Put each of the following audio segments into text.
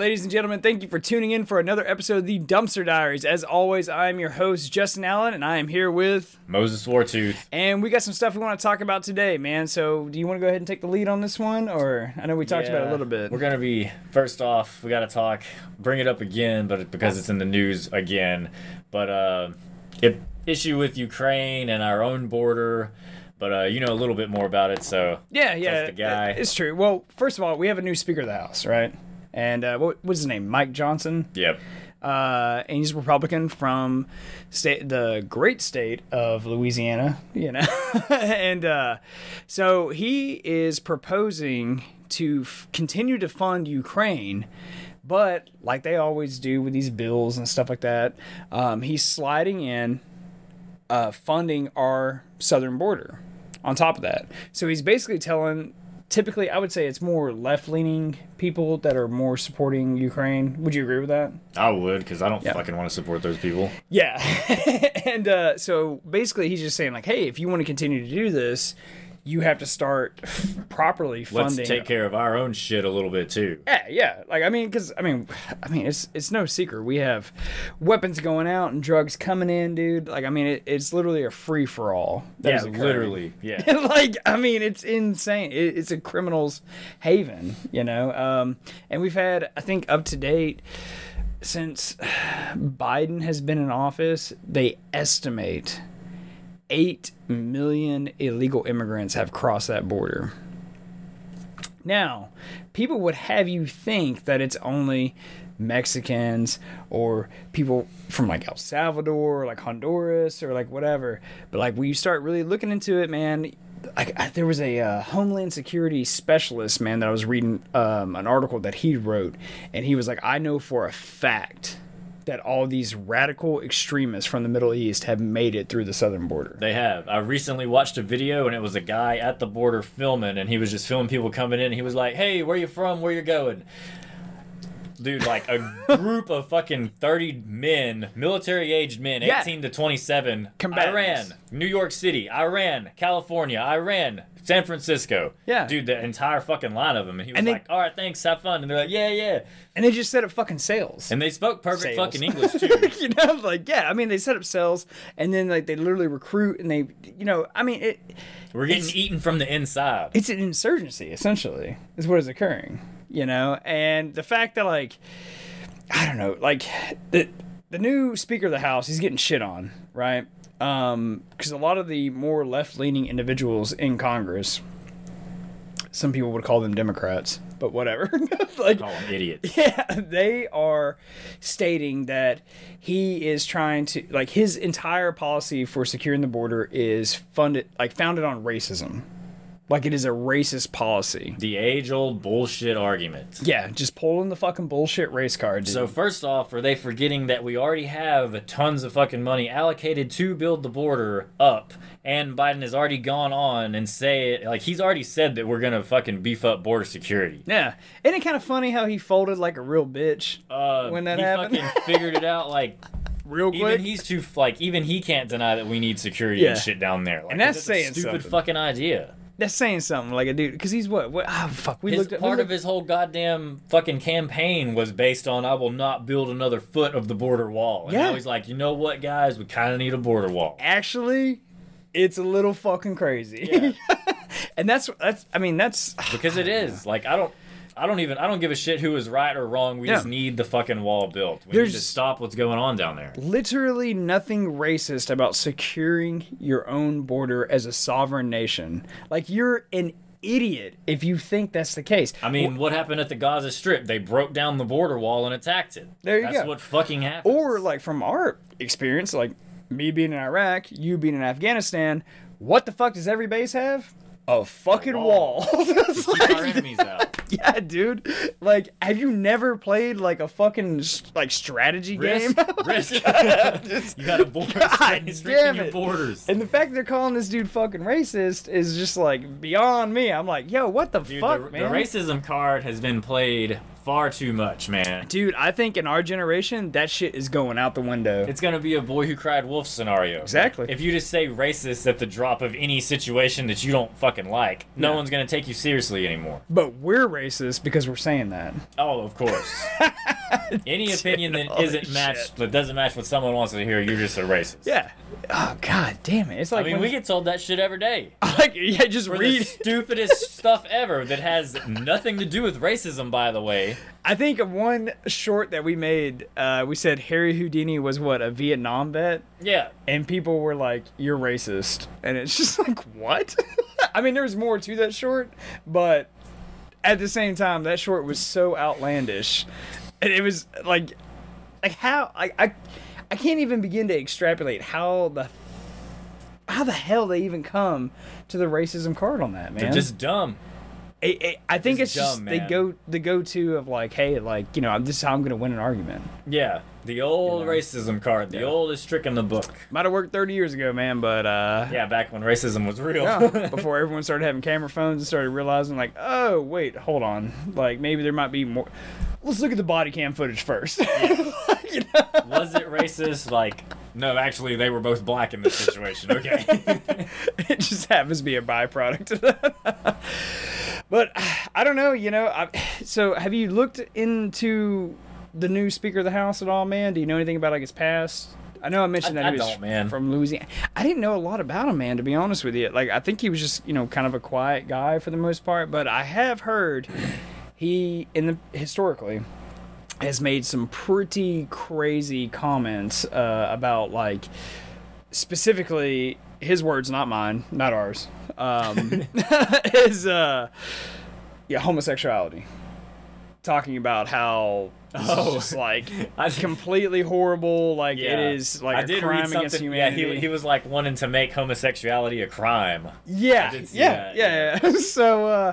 ladies and gentlemen, thank you for tuning in for another episode of the Dumpster Diaries. As always, I am your host, Justin Allen, and I am here with. Moses Wartooth. And we got some stuff we want to talk about today, man. So, do you want to go ahead and take the lead on this one? Or I know we talked about it a little bit. We're gonna be first off. We gotta talk. Bring it up again, but because it's in the news again. But uh, it, issue with Ukraine and our own border. But uh, you know a little bit more about it, so Yeah, yeah, the guy. It's true. Well, first of all, we have a new Speaker of the House, right? And uh, what what's his name? Mike Johnson. yep. Uh, and he's a Republican from state, the great state of Louisiana, you know. and uh, so he is proposing to f- continue to fund Ukraine, but like they always do with these bills and stuff like that, um, he's sliding in uh, funding our southern border on top of that. So he's basically telling. Typically, I would say it's more left-leaning people that are more supporting Ukraine. Would you agree with that? I would, because I don't Yeah. fucking want to support those people. Yeah. and uh, so basically, he's just saying, like, hey, if you want to continue to do this, you have to start properly funding. Let's take care of our own shit a little bit too. Yeah, yeah. Like, I mean, because I mean, I mean, it's it's no secret we have weapons going out and drugs coming in, dude. Like, I mean, it, it's literally a free for all. Yeah, literally. Yeah. like, I mean, it's insane. It, it's a criminal's haven, you know. Um, and we've had, I think, up to date since Biden has been in office, they estimate 8 million illegal immigrants have crossed that border. Now, people would have you think that it's only Mexicans or people from like El Salvador or like Honduras or like whatever. But like when you start really looking into it, man, like there was a uh, Homeland Security specialist, man, that I was reading um, an article that he wrote, and he was like, I know for a fact that all these radical extremists from the Middle East have made it through the southern border. They have. I recently watched a video and it was a guy at the border filming and he was just filming people coming in. He was like, "Hey, where you from? Where you going?" Dude, like a group of fucking 30 men, military-aged men, Yeah. 18 to 27, Combatants. Iran, New York City, Iran, California, Iran, San Francisco. Yeah. Dude, the entire fucking line of them. And he was And they- like, "All right, thanks, have fun." And they're like, "Yeah, yeah." And they just set up fucking sales. And they spoke perfect Sales. fucking English too. you know, like yeah, I mean they set up sales and then like they literally recruit and they, you know, I mean it, We're getting eaten from the inside. it's an insurgency essentially is what is occurring, you know, and the fact that like, I don't know, like the the new Speaker of the House, he's getting shit on, right? Um, because a lot of the more left leaning individuals in Congress, some people would call them Democrats, but whatever, like Call them idiots. Yeah, they are stating that he is trying to like his entire policy for securing the border is funded like founded on racism. Like it is a racist policy. The age-old bullshit argument. Yeah, just pulling the fucking bullshit race card. Dude. So first off, are they forgetting that we already have tons of fucking money allocated to build the border up, and Biden has already gone on and say it like he's already said that we're gonna fucking beef up border security. yeah, isn't it kind of funny how he folded like a real bitch Uh, when that he happened? fucking figured it out like real quick? even he's too like even he can't deny that we need security Yeah. and shit down there. Like, And that's a saying stupid something. fucking idea. That's saying something like a dude because he's what? What? Oh fuck, we His looked at part of his whole goddamn fucking campaign was based on I will not build another foot of the border wall. And Yeah. now he's like, you know what, guys, we kind of need a border wall. Actually, it's a little fucking crazy. Yeah. and that's that's. I mean, that's because it is like I don't. I don't even. I don't give a shit who is right or wrong. We Yeah. just need the fucking wall built. We need to stop what's going on down there. literally nothing racist about securing your own border as a sovereign nation. Like you're an idiot if you think that's the case. I mean, what happened at the Gaza Strip? They broke down the border wall and attacked it. There you That's go. That's what fucking happened. or like from our experience, like me being in Iraq, you being in Afghanistan, what the fuck does every base have? A fucking wall. wall. It's keep like- our enemies out. yeah, dude. Like, have you never played like a fucking like strategy game? Risk. Risk. you got a border God damn it. borders. And the fact they're calling this dude fucking racist is just like beyond me. I'm like, yo, what the Dude, fuck, the, man? the racism card has been played far too much, man. Dude, I think in our generation, that shit is going out the window. It's gonna be a boy who cried wolf scenario. Exactly. If you just say racist at the drop of any situation that you don't fucking like, no Yeah. one's gonna take you seriously anymore. but we're racist because we're saying that. Oh, of course. any opinion that Holy isn't matched, shit. that doesn't match what someone wants to hear, you're just a racist. Yeah. Oh god damn it! It's like I mean, we get told that shit every day. like yeah, just For the read. stupidest stuff ever that has nothing to do with racism, by the way. I think one short that we made. Uh, we said Harry Houdini was what a Vietnam vet, Yeah. and people were like, "You're racist," and it's just like, what? I mean, there's more to that short, but at the same time, that short was so outlandish, and it was like, like how I I, I can't even begin to extrapolate how the how the hell they even come to the racism card on that man. They're just dumb. I, I, I think Just it's just dumb, they go the go to of like, hey, like you know, this is how I'm gonna win an argument. Yeah. The old You know? racism card, the Yeah. oldest trick in the book. Might have worked 30 years ago, man, but uh, Yeah, back when racism was real. yeah, before everyone started having camera phones and started realizing like, oh wait, hold on, like maybe there might be more. Let's look at the body cam footage first. You know? was it racist? Like, no, actually, they were both black in this situation. Okay. it just happens to be a byproduct of that. But I don't know, you know. I, so have you looked into the new Speaker of the House at all, man? Do you know anything about like his past? I know I mentioned I- that I he was man. from Louisiana. I didn't know a lot about him, man. To be honest with you, like I think he was just you know kind of a quiet guy for the most part. But I have heard he in the historically has made some pretty crazy comments uh, about like specifically his words, not mine, not ours. Um, is uh, yeah, homosexuality. Talking about how Oh. just like I- completely horrible. Like Yeah. it is like I a did crime read against something. Yeah, he, he was like wanting to make homosexuality a crime. Yeah, see yeah, yeah, yeah. so, uh,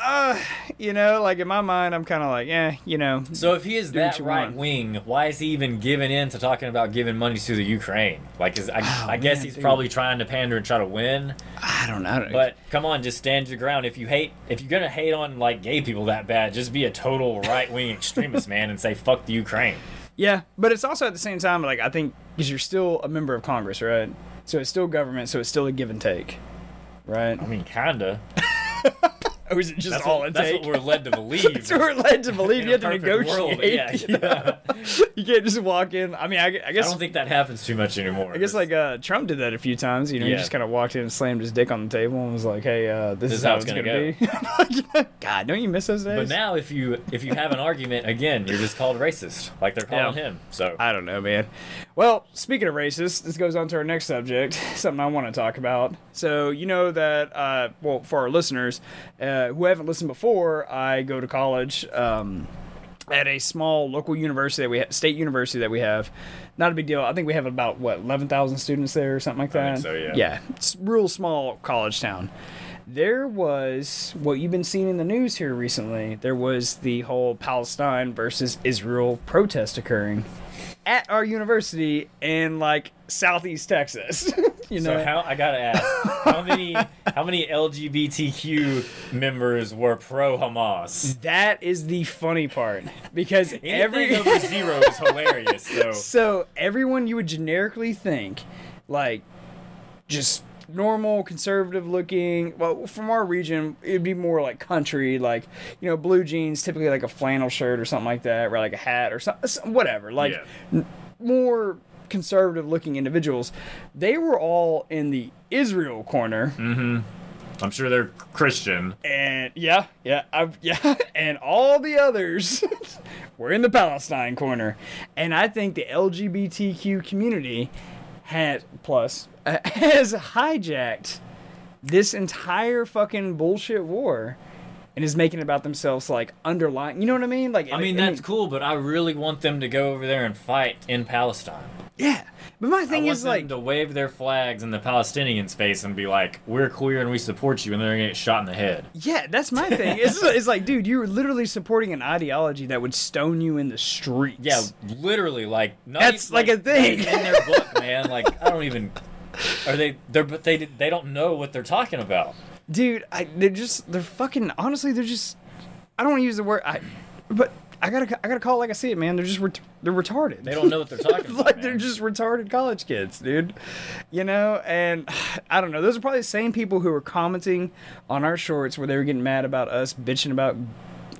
uh, you know, like in my mind, I'm kind of like, yeah, you know, So if he is that right want. wing, why is he even giving in to talking about giving money to the Ukraine? Like, is, I, I guess Oh, man, he's dude. probably trying to pander and try to win. I don't know. But come on, just stand your ground. If you hate, if you're gonna hate on like gay people that bad, just be a total right wing extremist, man, and say fuck the Ukraine. yeah, but it's also at the same time, like I think because you're still a member of Congress, right? So it's still government, so it's still a give and take, right? I mean, kinda. Or is it just That's, all what, it that's what we're led to believe. That's what we're led to believe. You have to perfect world, negotiate. yeah, yeah. you can't just walk in. I mean, I, I I don't think that happens too much anymore. I guess like uh, Trump did that a few times. You know, he just kind of walked in and slammed his dick on the table and was like, "Hey, uh, this, is how it's gonna, gonna be." God, don't you miss those days? But now, if you if you have an argument again, you're just called racist, like they're calling Yeah. him. So I don't know, man. Well, speaking of racist, this goes on to our next subject, something I want to talk about. So, you know that, uh, well, for our listeners uh, who haven't listened before, I go to college um, at a small local university that we have, state university that we have. Not a big deal. I think we have about, what, 11,000 students there or something like I that? think so, yeah. Yeah, it's a real small college town. There was what you've been seeing in the news here recently. There was the whole Palestine versus Israel protest occurring at our university in like southeast Texas. you know, So how I gotta ask, how many how many LGBTQ members were pro Hamas? that is the funny part because Every every over zero is hilarious. So so everyone you would generically think like just normal conservative looking well from our region it'd be more like country like you know blue jeans typically like a flannel shirt or something like that or like a hat or something whatever like Yeah. n- more conservative looking individuals they were all in the israel corner mm-hmm. I'm sure they're Christian. and yeah, yeah, I, yeah, and all the others were in the Palestine corner, and I think the LGBTQ community had plus uh, has hijacked this entire fucking bullshit war. And is making it about themselves like underlying, you know what I mean? Like, I mean that's cool, but I really want them to go over there and fight in Palestine. yeah. But my I thing want is them like, to wave their flags in the Palestinians' face and be like, "We're queer and we support you," and they're gonna get shot in the head. yeah, that's my thing. It's, it's like, dude, you're literally supporting an ideology that would stone you in the streets. Yeah, literally, like not That's even- like a thing. in their book, man. Like I don't even. Are they? They're but they they don't know what they're talking about. Dude I, they're just they're fucking honestly they're just i don't want to use the word i but I gotta, I gotta call it like I see it, man. They're just, ret- they're retarded. They don't know what they're talking about. like they're just retarded college kids, dude. You know, and I don't know. Those are probably the same people who were commenting on our shorts where they were getting mad about us bitching about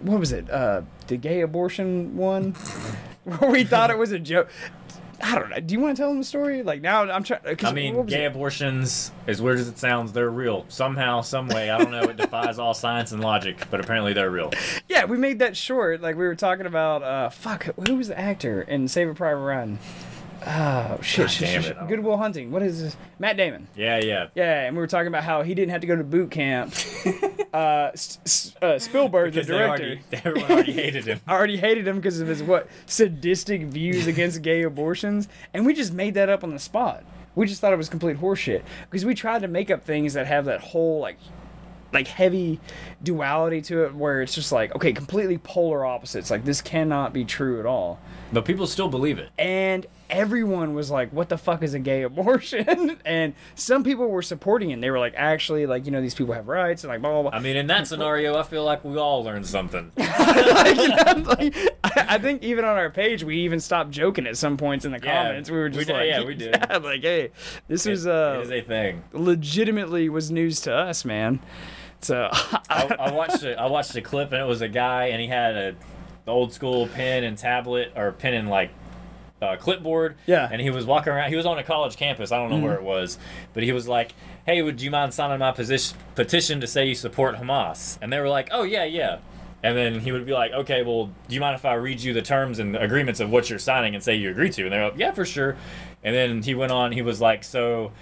what was it? Uh, the gay abortion one, where we thought it was a joke. I don't know. Do you want to tell them the story? Like now, I'm trying. To. I mean, gay abortions, as weird as it sounds, they're real. Somehow, some way, I don't know, it defies all science and logic, but apparently they're real. Yeah, we made that short. Like we were talking about. Uh, fuck, who was the actor in Save a Private Ryan? Oh shit! God shit, shit, it, I don't- Good Will Hunting. What is this? Matt Damon. Yeah, yeah. Yeah, and we were talking about how he didn't have to go to boot camp. uh, S- uh, Spielberg, the Because they director, already, everyone already hated him. already hated him because of his what sadistic views against gay abortions, and we just made that up on the spot. We just thought it was complete horseshit because we tried to make up things that have that whole like like heavy duality to it where it's just like okay completely polar opposites like this cannot be true at all But people still believe it. and everyone was like what the fuck is a gay abortion and some people were supporting it they were like actually like you know these people have rights and like blah blah blah I mean, in that scenario, I feel like we all learned something. like, you know, like, I, I think even on our page we even stopped joking at some points in the Yeah, comments we were we just did- like yeah, we did. yeah, like hey this was uh it is a thing. legitimately was news to us man so I, I watched a, I watched a clip and it was a guy and he had a the old school pen and tablet or pen and like uh, clipboard. Yeah. Mm-hmm. And he was walking around. He was on a college campus. I don't know where it was, but he was like, "Hey, would you mind signing my position, petition to say you support Hamas?" And they were like, "Oh yeah, yeah." And then he would be like, "Okay, well, do you mind if I read you the terms and agreements of what you're signing and say you agree to?" And they're like, "Yeah, for sure." And then he went on. He was like, "So."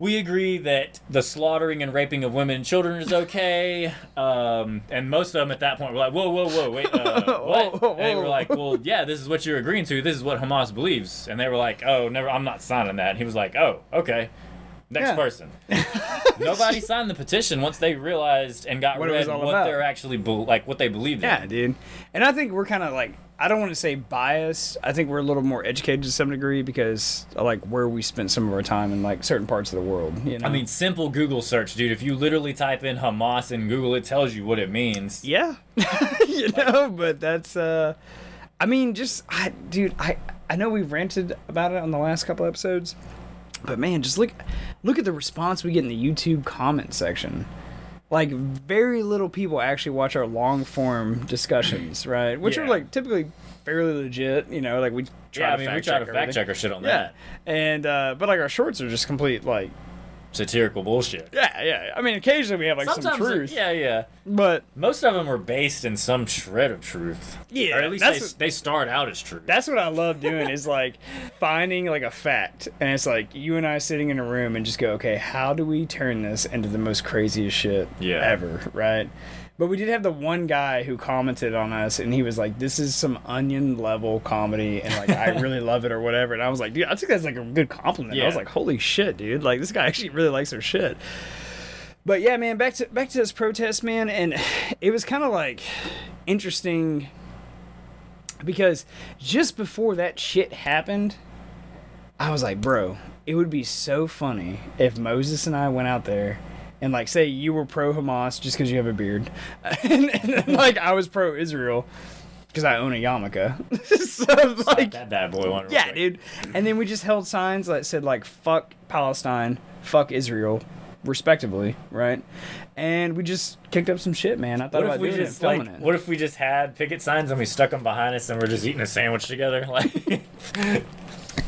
We agree that the slaughtering and raping of women and children is okay. Um, and most of them at that point were like, whoa, whoa, whoa, wait, uh, what? Whoa, And they were like, well, yeah, this is what you're agreeing to. This is what Hamas believes. And they were like, oh, never, I'm not signing that. And he was like, oh, okay. Next Yeah. person. Nobody signed the petition once they realized and got What it read was all what about. they're actually, be- like, what they believed in. Yeah, dude. And I think we're kind of like I don't want to say biased. I think we're a little more educated to some degree because of like where we spent some of our time in like certain parts of the world. You know. I mean, simple Google search, dude. If you literally type in Hamas in Google, it tells you what it means. yeah, you know. But that's uh, I mean, just I, dude. I I know we've ranted about it on the last couple episodes, but man, just look look at the response we get in the YouTube comment section. Like very little people actually watch our long form discussions, right? Which are like typically fairly legit. You know, like we try Yeah, to I mean, we fact try check to fact check our shit on Yeah, that. and uh, but like our shorts are just complete like Satirical bullshit. yeah, yeah. I mean, occasionally we have like some truth, yeah, yeah. but Most of them are based in some shred of truth. Yeah, or at least that's they, what- they start out as truth. that's what I love doing is like finding like a fact, and it's like you and I sitting in a room and just go, okay, how do we turn this into the most craziest shit Yeah. ever, right? But we did have the one guy who commented on us, and he was like, "This is some onion level comedy, and like I really love it or whatever." And I was like, "Dude, I think that's like a good compliment." I was like, "Holy shit, dude! Like this guy actually really likes our shit." But yeah, man, back to back to this protest, man, and it was kind of like interesting because just before that shit happened, I was like, bro, it would be so funny if Moses and I went out there and like say you were pro Hamas just because you have a beard, and, and like I was pro Israel because I own a yarmulke. so like, that bad boy one. yeah, dude. And then we just held signs that said like "fuck Palestine," "fuck Israel," respectively, right? And we just kicked up some shit, man. I thought What about if we just it, like? it. What if we just had picket signs and we stuck them behind us and we're just eating a sandwich together? Like,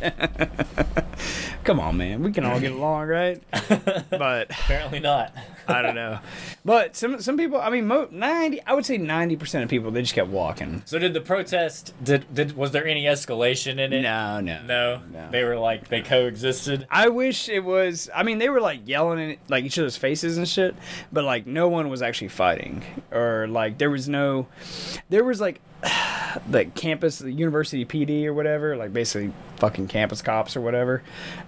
Come on, man. We can all get along, right? But apparently not. I don't know. But some some people, I mean, mo- ninety, I would say ninety percent of people, they just kept walking. So did the protest? Did did was there any escalation in it? No, no, No, No. they were like they coexisted. I wish it was. I mean, they were like yelling in like each other's faces and shit, but like no one was actually fighting, or like there was no, there was like, like campus, the university PD or whatever, like basically fucking campus cops or whatever.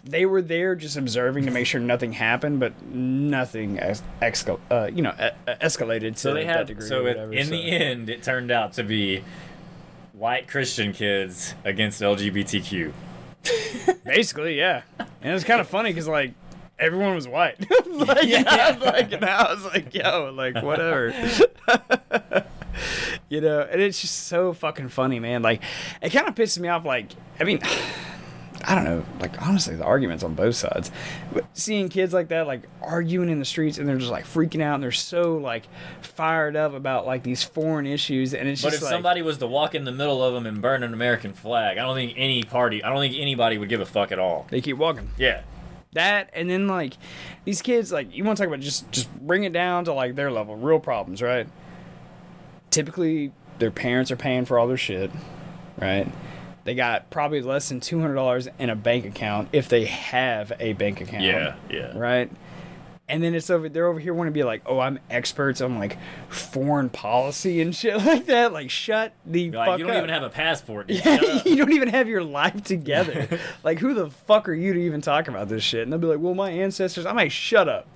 They were there just observing to make sure nothing happened, but nothing ex- excal- uh, you know, e- escalated to So they that had. degree. So whatever, in so. the end, it turned out to be white Christian kids against LGBTQ. Basically, yeah. And it's kind of funny because like everyone was white. like, Yeah. like, and I was like, yo, like whatever. You know, and it's just so fucking funny, man. Like, it kind of pisses me off. Like, I mean, I don't know. Like, honestly, the arguments on both sides. But seeing kids like that, like arguing in the streets, and they're just like freaking out, and they're so like fired up about like these foreign issues, and it's But just if like, somebody was to walk in the middle of them and burn an American flag, I don't think any party, I don't think anybody would give a fuck at all. they keep walking. Yeah. that and then like these kids like you want to talk about just just bring it down to like their level real problems right typically their parents are paying for all their shit right they got probably less than $200 in a bank account if they have a bank account Yeah. Yeah. right and then it's over they're over here want to be like oh i'm experts on like foreign policy and shit like that like shut the Like, fuck you don't up even have a passport. dude. Yeah, you don't even have your life together. like, who the fuck are you to even talk about this shit? And they'll be like, well, my ancestors. I'm like, shut up.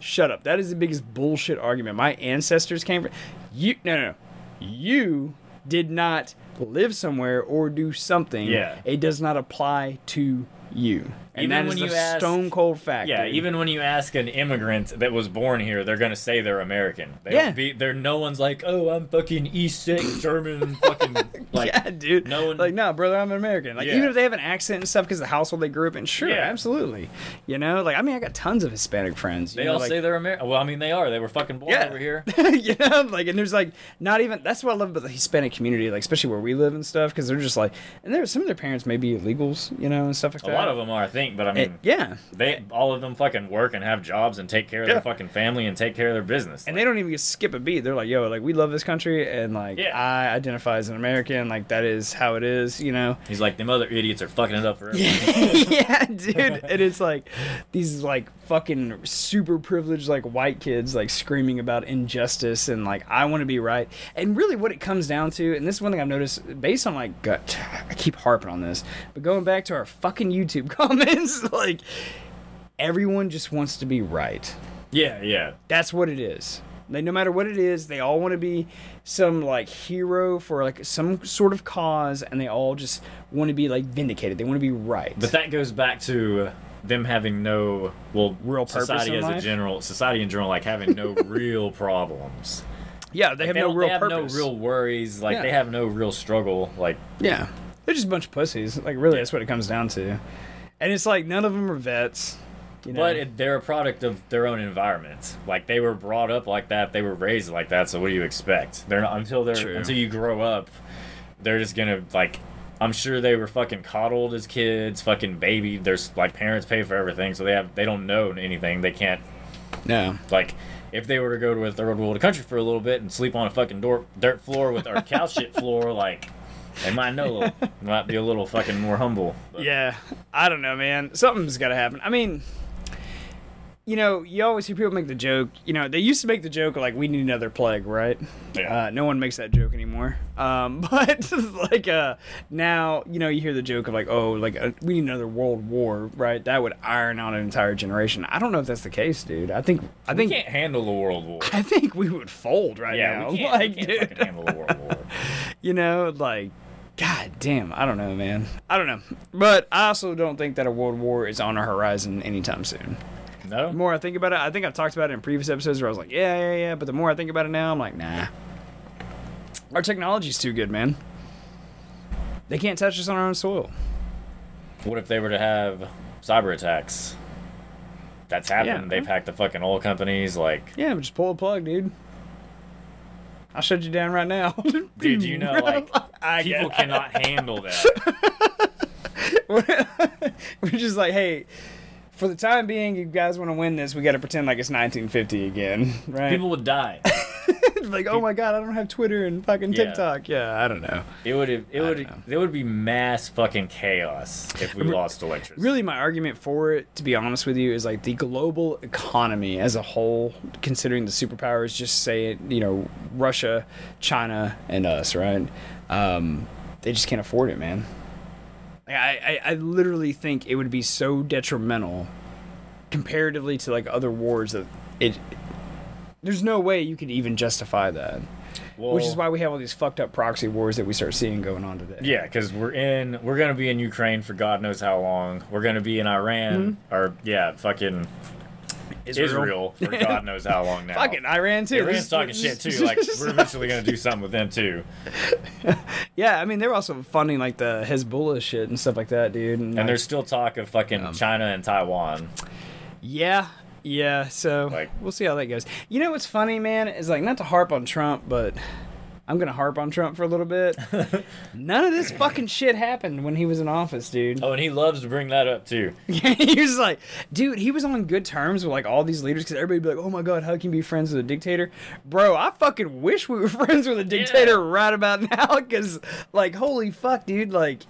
Shut up. That is the biggest bullshit argument. My ancestors came from. You. No, no, no. You did not live somewhere or do something. Yeah. It does not apply to you. And Even that is when the you ask- stone cold fact. Yeah, dude. even when you ask an immigrant that was born here, they're gonna say they're American. They Yeah. be, they're no one's like, oh, I'm fucking East Six German, fucking like. yeah, dude. no one- like, no, brother, I'm an American. Like, Yeah. even if they have an accent and stuff because the household they grew up in, sure, Yeah. absolutely. You know, like, I mean, I got tons of Hispanic friends. They know, all like, say they're American. Well, I mean, they are. They were fucking born Yeah. over here. you know, like, and there's like not even that's what I love about the Hispanic community, like especially where we live and stuff, because they're just like, and there's some of their parents may be illegals, you know, and stuff like A that. A lot of them are, I think, but I mean, It- yeah, they all of them fucking work and have jobs and take care of Yeah. their fucking family and take care of their business. and they don't even skip a beat. They're like, yo, like we love this country, and like Yeah. I identify as an American, like that is how it is, you know. He's like, them other idiots are fucking it up for everyone. yeah, dude. And it's like these like fucking super privileged like white kids like screaming about injustice and like I want to be right. And really what it comes down to, and this is one thing I've noticed based on like gut I keep harping on this, but going back to our fucking YouTube comments, like everyone just wants to be right. Yeah, yeah. That's what it is. They, no matter what it is, they all want to be some like hero for like some sort of cause, and they all just want to be like vindicated. They want to be right. But that goes back to them having no well Real purpose society in as a general society in general like having no real problems. yeah, they have they no real they have purpose. no real worries. Like Yeah. they have no real struggle. Like Yeah, they're just a bunch of pussies. Like really, that's what it comes down to. And it's like none of them are vets. You know? But it, they're a product of their own environment. Like they were brought up like that, they were raised like that. So what do you expect? They're not until they're True. until you grow up. They're just gonna like. I'm sure they were fucking coddled as kids, fucking baby. There's like parents pay for everything, so they have they don't know anything. They can't no. like. If they were to go to a third world country for a little bit and sleep on a fucking door, dirt floor with our cow shit floor, like they might know might be a little fucking more humble. But Yeah, I don't know, man. Something's got to happen. I mean, you know, you always hear people make the joke. You know, they used to make the joke like we need another plague, right? Yeah. Uh, no one makes that joke anymore. Um, but like uh, now, you know, you hear the joke of like, oh, like uh, we need another world war, right? That would iron out an entire generation. I don't know if that's the case, dude. I think I we think can't handle the world war. I think we would fold right Yeah, now. we can't, like, we can't dude. handle the world war. you know, like, god damn, I don't know, man. I don't know. But I also don't think that a world war is on our horizon anytime soon. No, The more I think about it, I think I've talked about it in previous episodes where I was like, yeah, yeah, yeah. But the more I think about it now, I'm like, nah. Our technology's too good, man. They can't touch us on our own soil. What if they were to have cyber attacks? That's happened. Yeah. They've hacked the fucking oil companies. Like, Yeah, but just pull a plug, dude. I'll shut you down right now. dude, you know, like I people cannot handle that. We're just like, hey, for the time being, you guys want to win this, we got to pretend like it's 1950 again, right? People would die. like, oh my god, I don't have Twitter and fucking Yeah. TikTok. Yeah, I don't know. It would. It don't would. There would be mass fucking chaos if we lost electricity. Really, my argument for it, to be honest with you, is like the global economy as a whole, considering the superpowers, just say it, you know, Russia, China, and us, right? Um, they just can't afford it, man. Like, I, I, I literally think it would be so detrimental comparatively to like other wars that it. There's no way you could even justify that. Which is why we have all these fucked up proxy wars that we start seeing going on today. Yeah, because we're in. We're gonna be in Ukraine for God knows how long. We're gonna be in Iran, Mm-hmm. or yeah, fucking Israel, for God knows how long now. Fucking Iran too. Iran's This- talking shit too. Like we're eventually gonna do something with them too. yeah, I mean they're also funding like the Hezbollah shit and stuff like that, dude. And, And like, there's still talk of fucking um, China and Taiwan. yeah, yeah. So Like- we'll see how that goes. You know what's funny, man, is like not to harp on Trump, but I'm gonna harp on Trump for a little bit. None of this fucking shit happened when he was in office, dude. Oh, and he loves to bring that up too. he was like, dude, he was on good terms with like all these leaders because everybody be like, oh my god, how can you be friends with a dictator? Bro, I fucking wish we were friends with a dictator right about now because, like, holy fuck, dude. Like,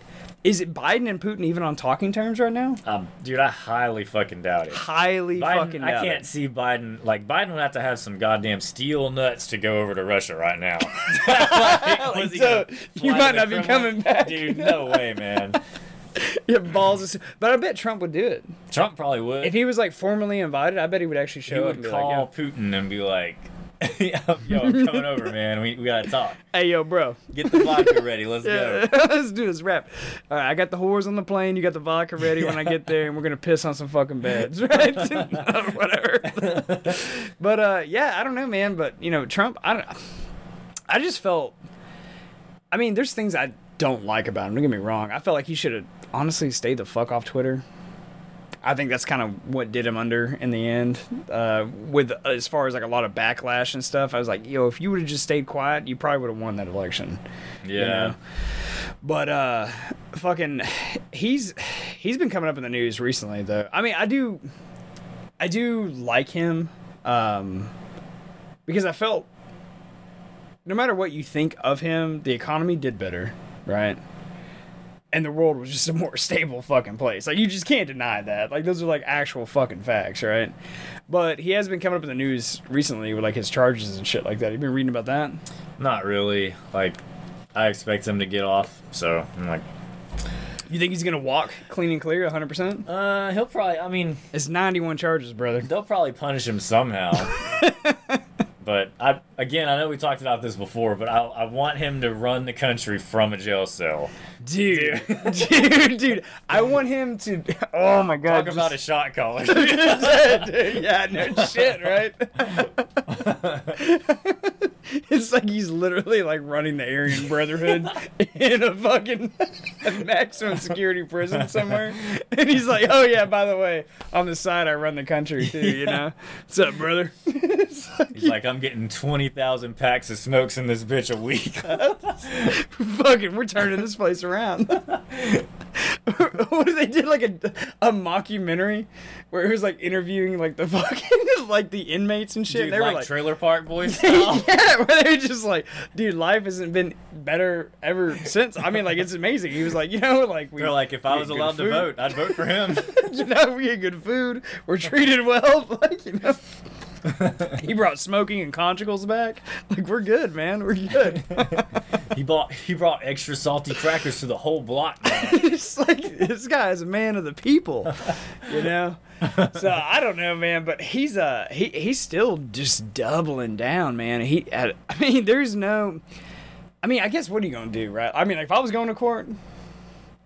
is it Biden and Putin even on talking terms right now? Um, dude, I highly fucking doubt it. Highly Biden, fucking I doubt can't it. see Biden. Like Biden would have to have some goddamn steel nuts to go over to Russia right now. Like, was so, you might not be coming back. dude. No way, man. Yeah, balls. Is, but I bet Trump would do it Trump probably would. if he was like formally invited. I bet he would actually he show up would and call like, Putin and be like, "Yo, I'm coming over, man. We, we gotta talk. "Hey, yo, bro, Get the vodka ready. Let's Yeah, go." let's do this rap. All right, I got the whores on the plane. You got the vodka ready when I get there, and we're gonna piss on some fucking beds, right? Whatever. but uh, yeah, I don't know, man. But you know, Trump. I don't. I just felt. I mean, there's things I don't like about him. Don't get me wrong. I felt like he should have honestly stayed the fuck off Twitter. I think that's kind of what did him under in the end. Uh, with as far as like a lot of backlash and stuff, I was like, yo, if you would have just stayed quiet, you probably would have won that election. Yeah. you know? But uh fucking he's he's been coming up in the news recently though. I mean, I do I do like him um because I felt no matter what you think of him, the economy did better, right? And the world was just a more stable fucking place. Like you just can't deny that. Like those are like actual fucking facts, right? But he has been coming up in the news recently with like his charges and shit like that. You been reading about that? Not really. Like, I expect him to get off. So I'm like, You think he's gonna walk clean and clear 100%? uh, he'll probably. I mean, It's 91 charges, brother. they'll probably punish him somehow. but I again, I know we talked about this before, but I, I want him to run the country from a jail cell. Dude, dude, dude, I want him to. Oh my god! Talk about a shot caller. dude, yeah, no shit, right? it's like he's literally like running the Aryan Brotherhood in a fucking maximum security prison somewhere, and he's like, "Oh yeah, by the way, on the side I run the country too." You know, what's up, brother? Like, He's like, I'm getting twenty thousand packs of smokes in this bitch a week. fucking, we're turning this place around. what if they did like a, a mockumentary where it was like interviewing like the fucking like the inmates and shit. Dude, they like, were like, Trailer Park Boys. yeah, where they were just like, dude, life hasn't been better ever since. I mean, like it's amazing. He was like, you know, like we They're like, if I was allowed to vote, I'd vote for him. you know, we get good food. We're treated well. Like you know. he brought smoking and conjugals back. Like we're good, man. We're good. he bought he brought extra salty crackers to the whole block. It's like this guy is a man of the people, you know. So I don't know, man, but he's uh he he's still just doubling down, man. He I mean, there's no. I mean, I guess what are you gonna do, right? I mean, like if I was going to court,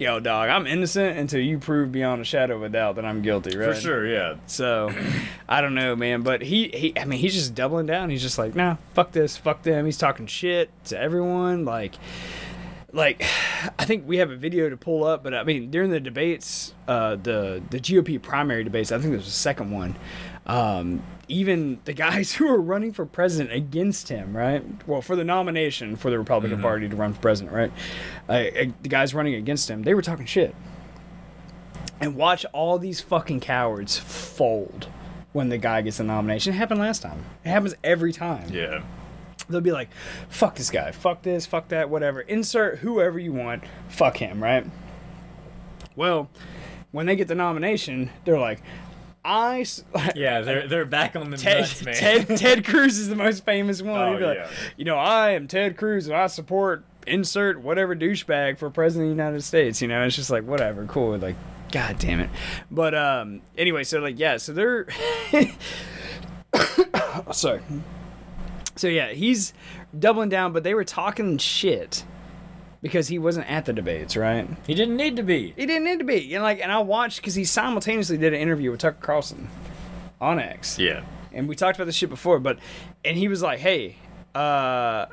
yo, dog, I'm innocent until you prove beyond a shadow of a doubt that I'm guilty, right? For sure, yeah. So, I don't know, man. But he, he, I mean, he's just doubling down. He's just like, nah, fuck this, fuck them. He's talking shit to everyone. Like, like, I think we have a video to pull up. But I mean, during the debates, uh, the the GOP primary debates, I think this was the second one. Um, even the guys who were running for president against him, right? Well, for the nomination for the Republican Party to run for president, right? Uh, the guys running against him, they were talking shit and watch all these fucking cowards fold when the guy gets the nomination. It happened last time. It happens every time. Yeah. They'll be like, fuck this guy, fuck this, fuck that, whatever. Insert whoever you want, fuck him, right? Well, when they get the nomination, they're like, I. Yeah, they're they're back on the Ted, nuts, man. Ted, Ted Cruz is the most famous one. Oh, like, yeah. you know, I am Ted Cruz and I support insert whatever douchebag for president of the United States. You know, it's just like whatever, cool. Like, god damn it. But um, anyway, so like yeah, so they're sorry. So yeah, he's doubling down, but they were talking shit because he wasn't at the debates, right? He didn't need to be. He didn't need to be. And like, and I watched because he simultaneously did an interview with Tucker Carlson on X. Yeah. and we talked about this shit before, but and he was like, "Hey, uh,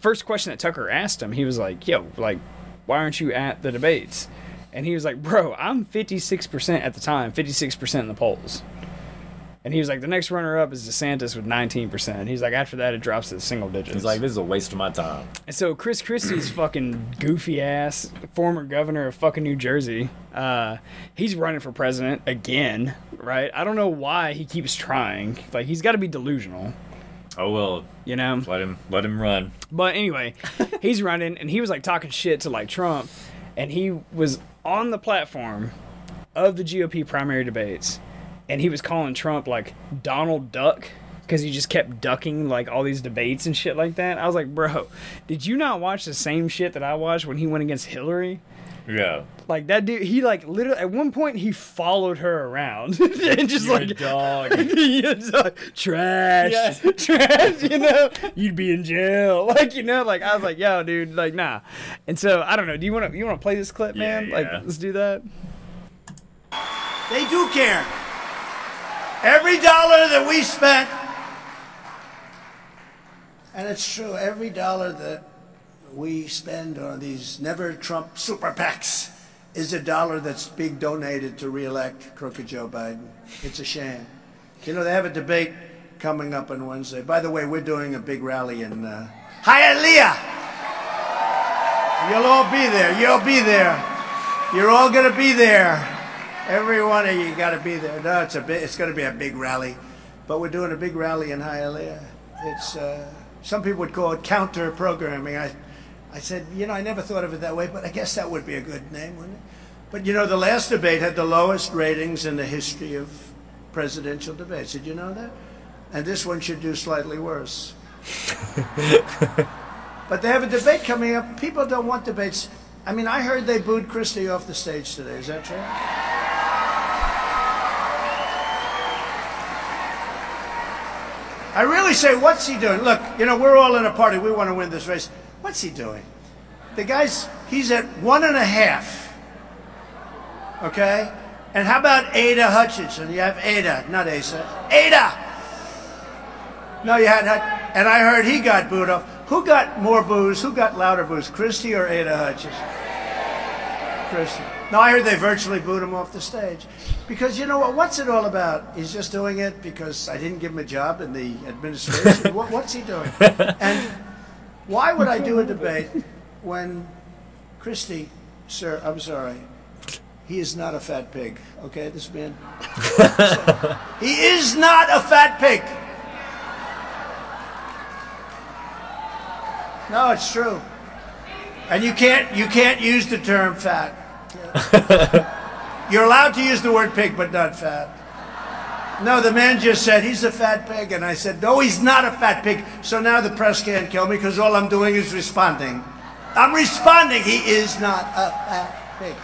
first question that Tucker asked him, he was like, "Yo, like, why aren't you at the debates?" And he was like, "Bro, I'm 56% at the time, 56% in the polls." And he was like, "The next runner up is DeSantis with 19%." He's like, "After that, it drops to the single digits." He's like, this is a waste of my time. And so Chris Christie's fucking goofy ass former governor of fucking New Jersey, uh, he's running for president again, right? I don't know why he keeps trying. Like he's got to be delusional, Oh well, you know. let him let him run. But anyway, he's running and he was like talking shit to like Trump, and he was on the platform of the GOP primary debates, and he was calling Trump like Donald Duck because he just kept ducking like all these debates and shit like that. I was like, bro, did you not watch the same shit that I watched when he went against Hillary? Yeah. Like that dude, he like literally at one point he followed her around and just You're like a dog. It's like, trash, Yes. trash. You know, you'd be in jail. Like you know, like I was like, yo, dude, like nah. And so I don't know. Do you want to you want to play this clip, Yeah, man? Like let's do that. They do care. Every dollar that we spent, and it's true, every dollar that we spend on these never Trump super PACs is a dollar that's being donated to reelect crooked Joe Biden. It's a shame. You know, they have a debate coming up on Wednesday. By the way, we're doing a big rally in uh, Hialeah. You'll all be there. You'll be there. You're all going to be there. Every one of you got to be there. No, it's a big, it's going to be a big rally, but we're doing a big rally in Hialeah. It's uh, some people would call it counter programming. I, I said, you know, I never thought of it that way, but I guess that would be a good name, wouldn't it? But you know, the last debate had the lowest ratings in the history of presidential debates. Did you know that? And this one should do slightly worse. But they have a debate coming up. People don't want debates. I mean, I heard they booed Christie off the stage today. Is that true? I really say, what's he doing? Look, you know, we're all in a party. We want to win this race. What's he doing? The guy's, he's at one and a half. Okay? And how about Ada Hutchinson? You have Ada, not Asa. Ada! No, you had and I heard he got booed off. Who got more boos? Who got louder boos? Christie or Ada Hutchins? Christie. No, I heard they virtually booed him off the stage. Because you know what? What's it all about? He's just doing it because I didn't give him a job in the administration. what, what's he doing? And why would I do a debate when Christie, sir, I'm sorry, he is not a fat pig. Okay, this man. he is not a fat pig. No, it's true. And you can't you can't use the term fat. You're allowed to use the word pig, but not fat. No, the man just said he's a fat pig, and I said, no, he's not a fat pig. So now the press can't kill me because all I'm doing is responding. I'm responding. He is not a fat pig.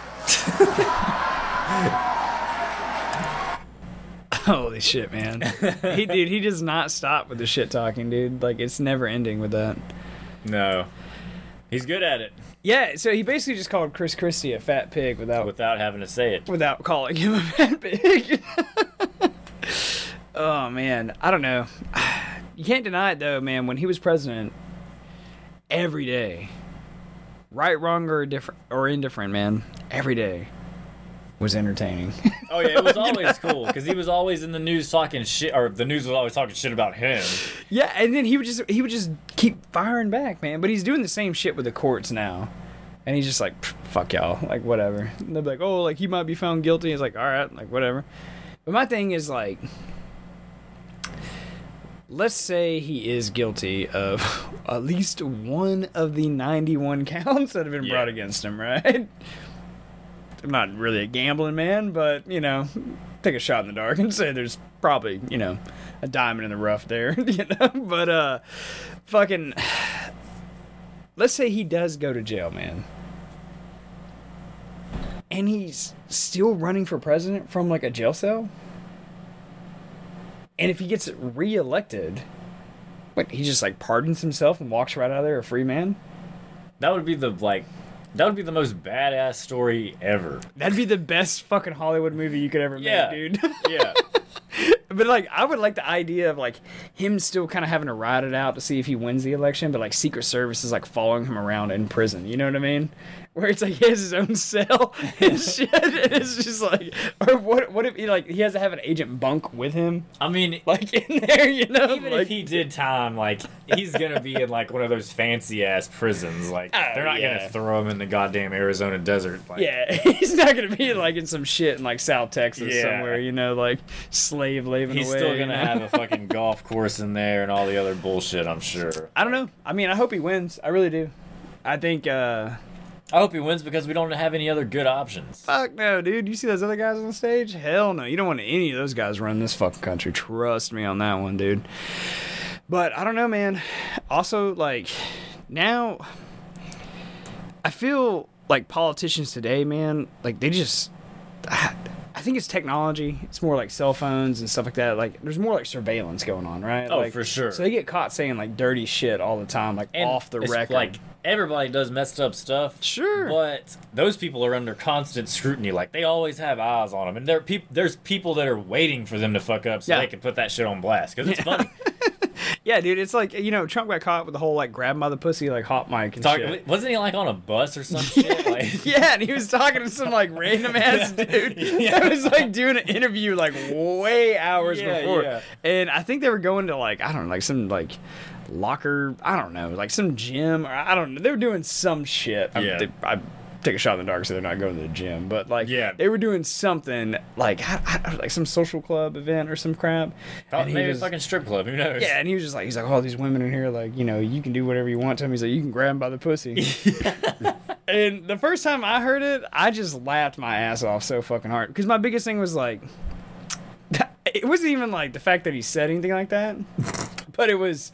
Holy shit, man. he dude, he does not stop with the shit talking, dude. Like it's never ending with that. No. He's good at it Yeah, so he basically just called Chris Christie a fat pig without without having to say it. without calling him a fat pig. oh man, I don't know. You can't deny it though, man. When he was president, every day, right, wrong, or different or indifferent, man, every day was entertaining. Oh yeah, it was always cool because he was always in the news talking shit, or the news was always talking shit about him. yeah, and then he would just he would just keep firing back, man. But he's doing the same shit with the courts now. And he's just like, fuck y'all, like whatever. And they'll be like, oh, like he might be found guilty. He's like, all right, like whatever. But my thing is like, let's say he is guilty of at least one of the 91 counts that have been brought against him, right? I'm not really a gambling man, but you know, take a shot in the dark and say there's probably you know a diamond in the rough there, you know. But uh, fucking, let's say he does go to jail, man, and he's still running for president from like a jail cell. And if he gets reelected, what he just like pardons himself and walks right out of there a free man? That would be the like, that would be the most badass story ever. That'd be the best fucking Hollywood movie you could ever Yeah. make, dude. Yeah. But like, I would like the idea of like him still kind of having to ride it out to see if he wins the election, but like Secret Service is like following him around in prison. You know what I mean? Where it's like he has his own cell and shit, and it's just like, or what? What if he like he has to have an agent bunk with him, I mean, like in there? You know, even like, if he did time, like he's gonna be in like one of those fancy ass prisons. Like Oh, they're not yeah. gonna throw him in the goddamn Arizona desert. Like, Yeah, he's not gonna be like in some shit in like South Texas Yeah. somewhere, you know, like slave living He's away. still gonna know? have a fucking golf course in there and all the other bullshit. I'm sure. I don't know. I mean, I hope he wins. I really do. I think. uh I hope he wins because we don't have any other good options. Fuck no, dude. You see those other guys on the stage? Hell no. You don't want any of those guys running this fucking country. Trust me on that one, dude. But I don't know, man. Also, like, now I feel like politicians today, man, like they just. I, I think it's technology. It's more like cell phones and stuff like that. Like, there's more like surveillance going on, right? Oh, Like, for sure. So they get caught saying like dirty shit all the time, like And off the it's record. Like everybody does messed up stuff. Sure. But those people are under constant scrutiny. Like they always have eyes on them, and there peop- there's people that are waiting for them to fuck up so Yeah. they can put that shit on blast because it's funny. Yeah, dude, it's like you know, Trump got caught with the whole like grab him by the pussy like hot mic and Talk, shit. wasn't he like on a bus or some shit? Like, Yeah, and he was talking to some like random ass dude Yeah. that was like doing an interview like way hours Yeah, before. yeah. And I think they were going to like I don't know, like some like locker, I don't know, like some gym or I don't know. They were doing some shit. I, Yeah. they, I take a shot in the dark so they're not going to the gym, but like Yeah. they were doing something like I, I, like some social club event or some crap. Oh, he maybe was- a fucking strip club. Who knows? yeah, and he was just like, he's like, all these women in here, like, you know, you can do whatever you want to him. He's like, you can grab him by the pussy. and the first time I heard it, I just laughed my ass off so fucking hard. Because my biggest thing was like, it wasn't even like the fact that he said anything like that, but it was,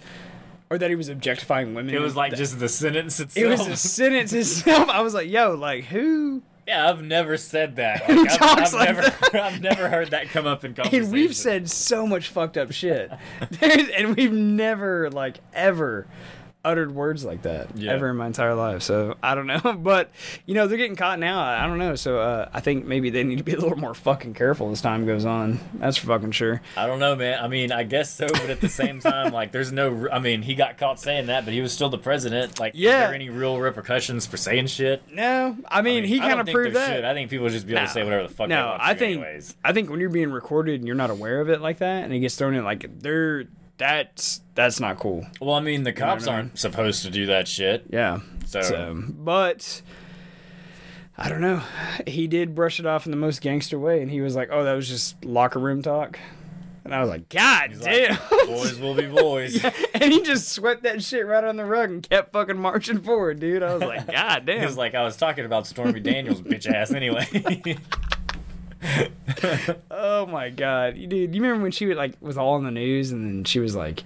or that he was objectifying women. It was like just the sentence itself. it was the sentence itself. I was like, yo, like, who? yeah, I've never said that. Who Like, I've, talks I've like never, I've never heard that come up in conversation. And we've said so much fucked up shit. And we've never, like, ever uttered words like that Yeah. ever in my entire life. So I don't know. But, you know, they're getting caught now. I don't know. So uh, I think maybe they need to be a little more fucking careful as time goes on. That's for fucking sure. I don't know, man. I mean, I guess so, but at the same time, like, there's no. I mean, he got caught saying that, but he was still the president. Like, Yeah. there any real repercussions for saying shit? No, I mean, he I don't kind of proved that. Should. I think people just be able to say whatever the fuck they no, want I to think anyways. I think when you're being recorded and you're not aware of it like that, and it gets thrown in, like they're that's that's not cool. Well, I mean, the cops what I mean? aren't supposed to do that shit. Yeah. So- but I don't know. He did brush it off in the most gangster way, and he was like, "Oh, that was just locker room talk," and I was like, "God He's damn!" like, boys will be boys. and he just swept that shit right on the rug and kept fucking marching forward, dude. I was like, "God damn. He damn!" was like, I was talking about Stormy Daniels' bitch ass anyway. Oh my god, dude! You remember when she was like was all in the news, and then she was like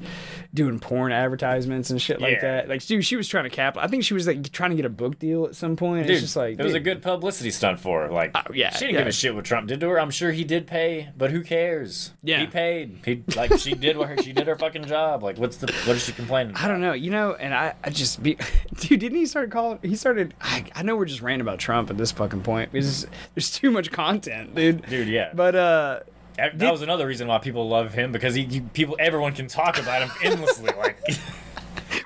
doing porn advertisements and shit like Yeah. that. Like, dude, she was trying to cap. I think she was like trying to get a book deal at some point. Dude, it's just like it was a good publicity stunt for her. Like, Oh, yeah, she didn't yeah. give a shit what Trump did to her. I'm sure he did pay, but who cares? Yeah. he paid. He like she did what her she did her fucking job. Like, what's the what is she complaining? I don't know, you know, and I, I just be, dude, didn't he start calling? He started. I, I know we're just ranting about Trump at this fucking point because there's too much content, dude. Dude, yeah. But uh, that did- was another reason why people love him because he, you, people everyone can talk about him endlessly. Like,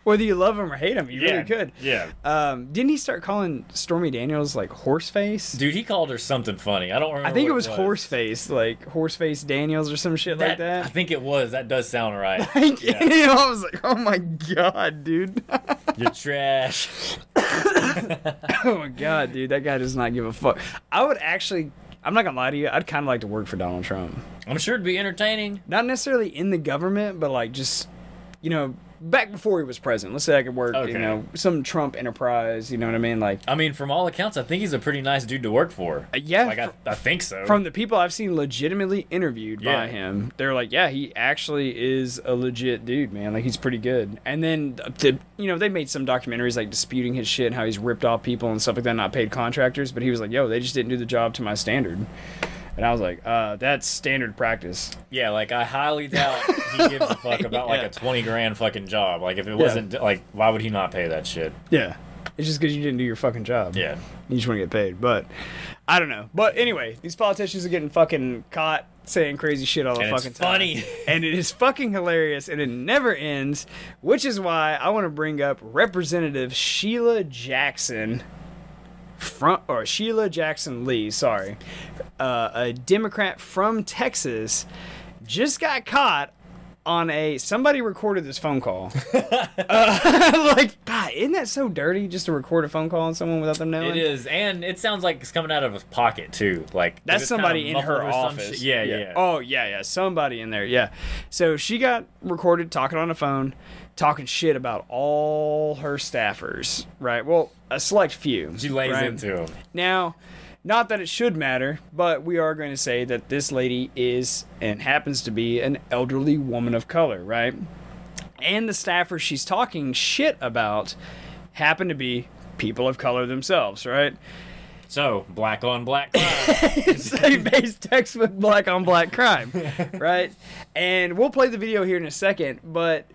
whether you love him or hate him, you yeah, really could. Yeah. Um, didn't he start calling Stormy Daniels like horseface? Dude, he called her something funny. I don't remember. I think it what was horseface, like horseface Daniels or some shit like that. I think it was. That does sound right. Like, Yeah. you know, I was like, oh my god, dude. You're trash. oh my god, dude, that guy does not give a fuck. I would actually, I'm not gonna lie to you, I'd kind of like to work for Donald Trump. I'm sure it'd be entertaining. not necessarily in the government, but like just you know back before he was president. Let's say I could work, Okay. you know, some Trump enterprise. You know what I mean? Like, I mean, from all accounts, I think he's a pretty nice dude to work for. uh, yeah. Like, I, I think so. from the people I've seen legitimately interviewed by him, they're like, yeah, he actually is a legit dude, man. Like he's pretty good. And then to you know, they made some documentaries like disputing his shit and how he's ripped off people and stuff like that, not paid contractors. But he was like, yo, they just didn't do the job to my standard. And I was like, uh, that's standard practice. yeah, like I highly doubt he gives a fuck about like Yeah. a twenty grand fucking job. Like if it wasn't like, why would he not pay that shit? Yeah. It's just because you didn't do your fucking job. Yeah. You just want to get paid. But I don't know. But anyway, these politicians are getting fucking caught saying crazy shit all the And it's fucking time. funny. and it is fucking hilarious and it never ends, which is why I want to bring up Representative Sheila Jackson from or Sheila Jackson Lee, sorry. Uh, a Democrat from Texas just got caught on a somebody recorded this phone call. uh, like, God, isn't that so dirty just to record a phone call on someone without them knowing? It is, and it sounds like it's coming out of his pocket too. Like That's it's kinda somebody in her office. shit. Yeah, yeah. Oh yeah, yeah. Somebody in there. Yeah. So she got recorded talking on the phone, talking shit about all her staffers. Right. Well, a select few. She lays right? into him. Now, not that it should matter, but we are going to say that this lady is and happens to be an elderly woman of color, right? And the staffers she's talking shit about happen to be people of color themselves, right? So black on black crime. State-based textbook black on black crime, right? And we'll play the video here in a second, but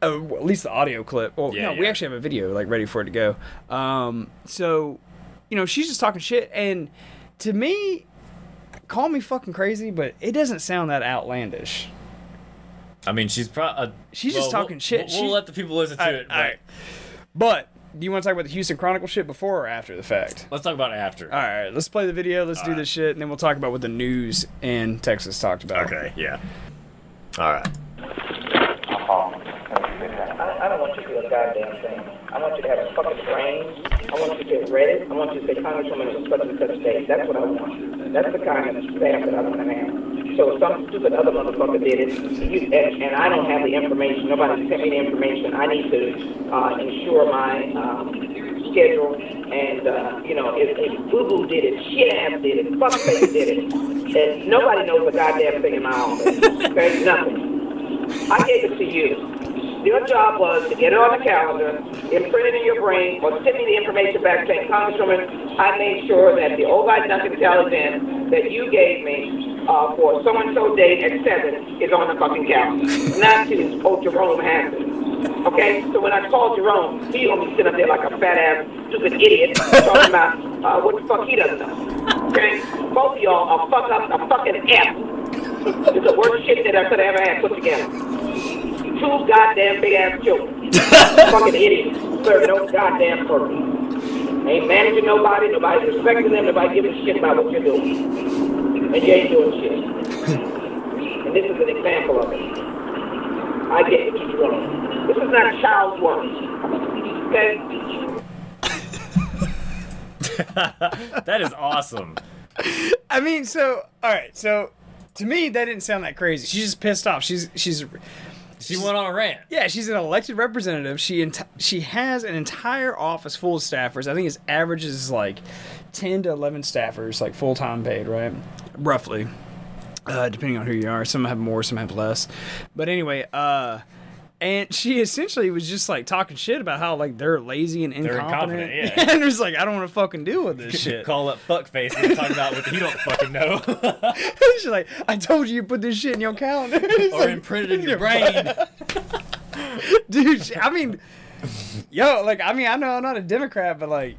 uh, at least the audio clip. Well, Yeah, no, we actually have a video like ready for it to go. Um, so, you know, she's just talking shit, and to me, call me fucking crazy, but it doesn't sound that outlandish. I mean, she's probably. Uh, She's well, just talking we'll, shit. We'll, She- we'll let the people listen to All right, it. all right. But do you want to talk about the Houston Chronicle shit before or after the fact? Let's talk about it after. All right, let's play the video. Let's do right. this shit, and then we'll talk about what the news in Texas talked about. Okay. Yeah. All right. I, I don't want you to do a goddamn thing. I want you to have a fucking brain. I want you to get read it. I want you to say Congresswoman of such and such state. That's what I want. That's the kind of staff that I want to have. So some stupid other motherfucker did it, you, and, and I don't have the information, nobody sent me the information, I need to uh, ensure my um, schedule. And, uh, you know, if, if Boo Boo did it, shit ass did it, fuckface did it, and nobody knows a goddamn thing in my office. Okay? Nothing. I gave it to you. Your job was to get it on the calendar, imprint it in your brain, or send me the information back saying, Congresswoman, I made sure that the Ovi Duncan intelligence that you gave me uh, for so-and-so date at 7 is on the fucking calendar. Not to, oh, Jerome it. Okay? So when I called Jerome, he only sit up there like a fat-ass, stupid idiot talking about uh, what the fuck he doesn't know. Okay? Both of y'all are fuck up a fucking F. It's the worst shit that I could have ever had put together two goddamn big ass children. Fucking idiots. Serving no goddamn purpose. Ain't managing nobody, nobody's respecting them, nobody giving a shit about what you're doing. And you ain't doing shit. and this is an example of it. I get what you're doing. This is not a child's work. Okay? That is awesome. I mean, so all right, so to me that didn't sound that crazy. She's just pissed off. She's she's She went on a rant. yeah, she's an elected representative. She enti- she has an entire office full of staffers. I think his average is like ten to eleven staffers, like full time paid, right? Roughly, uh, depending on who you are. Some have more, some have less. But anyway, uh. And she essentially was just like talking shit about how like they're lazy and They're incompetent. incompetent, yeah. and it's like I don't want to fucking deal with this shit. Call up fuckface and talk about what you don't fucking know, She's like, I told you you put this shit in your calendar. It's or like, imprint it in your brain. dude. I mean, yo, like, I mean, I know I'm not a Democrat, but like,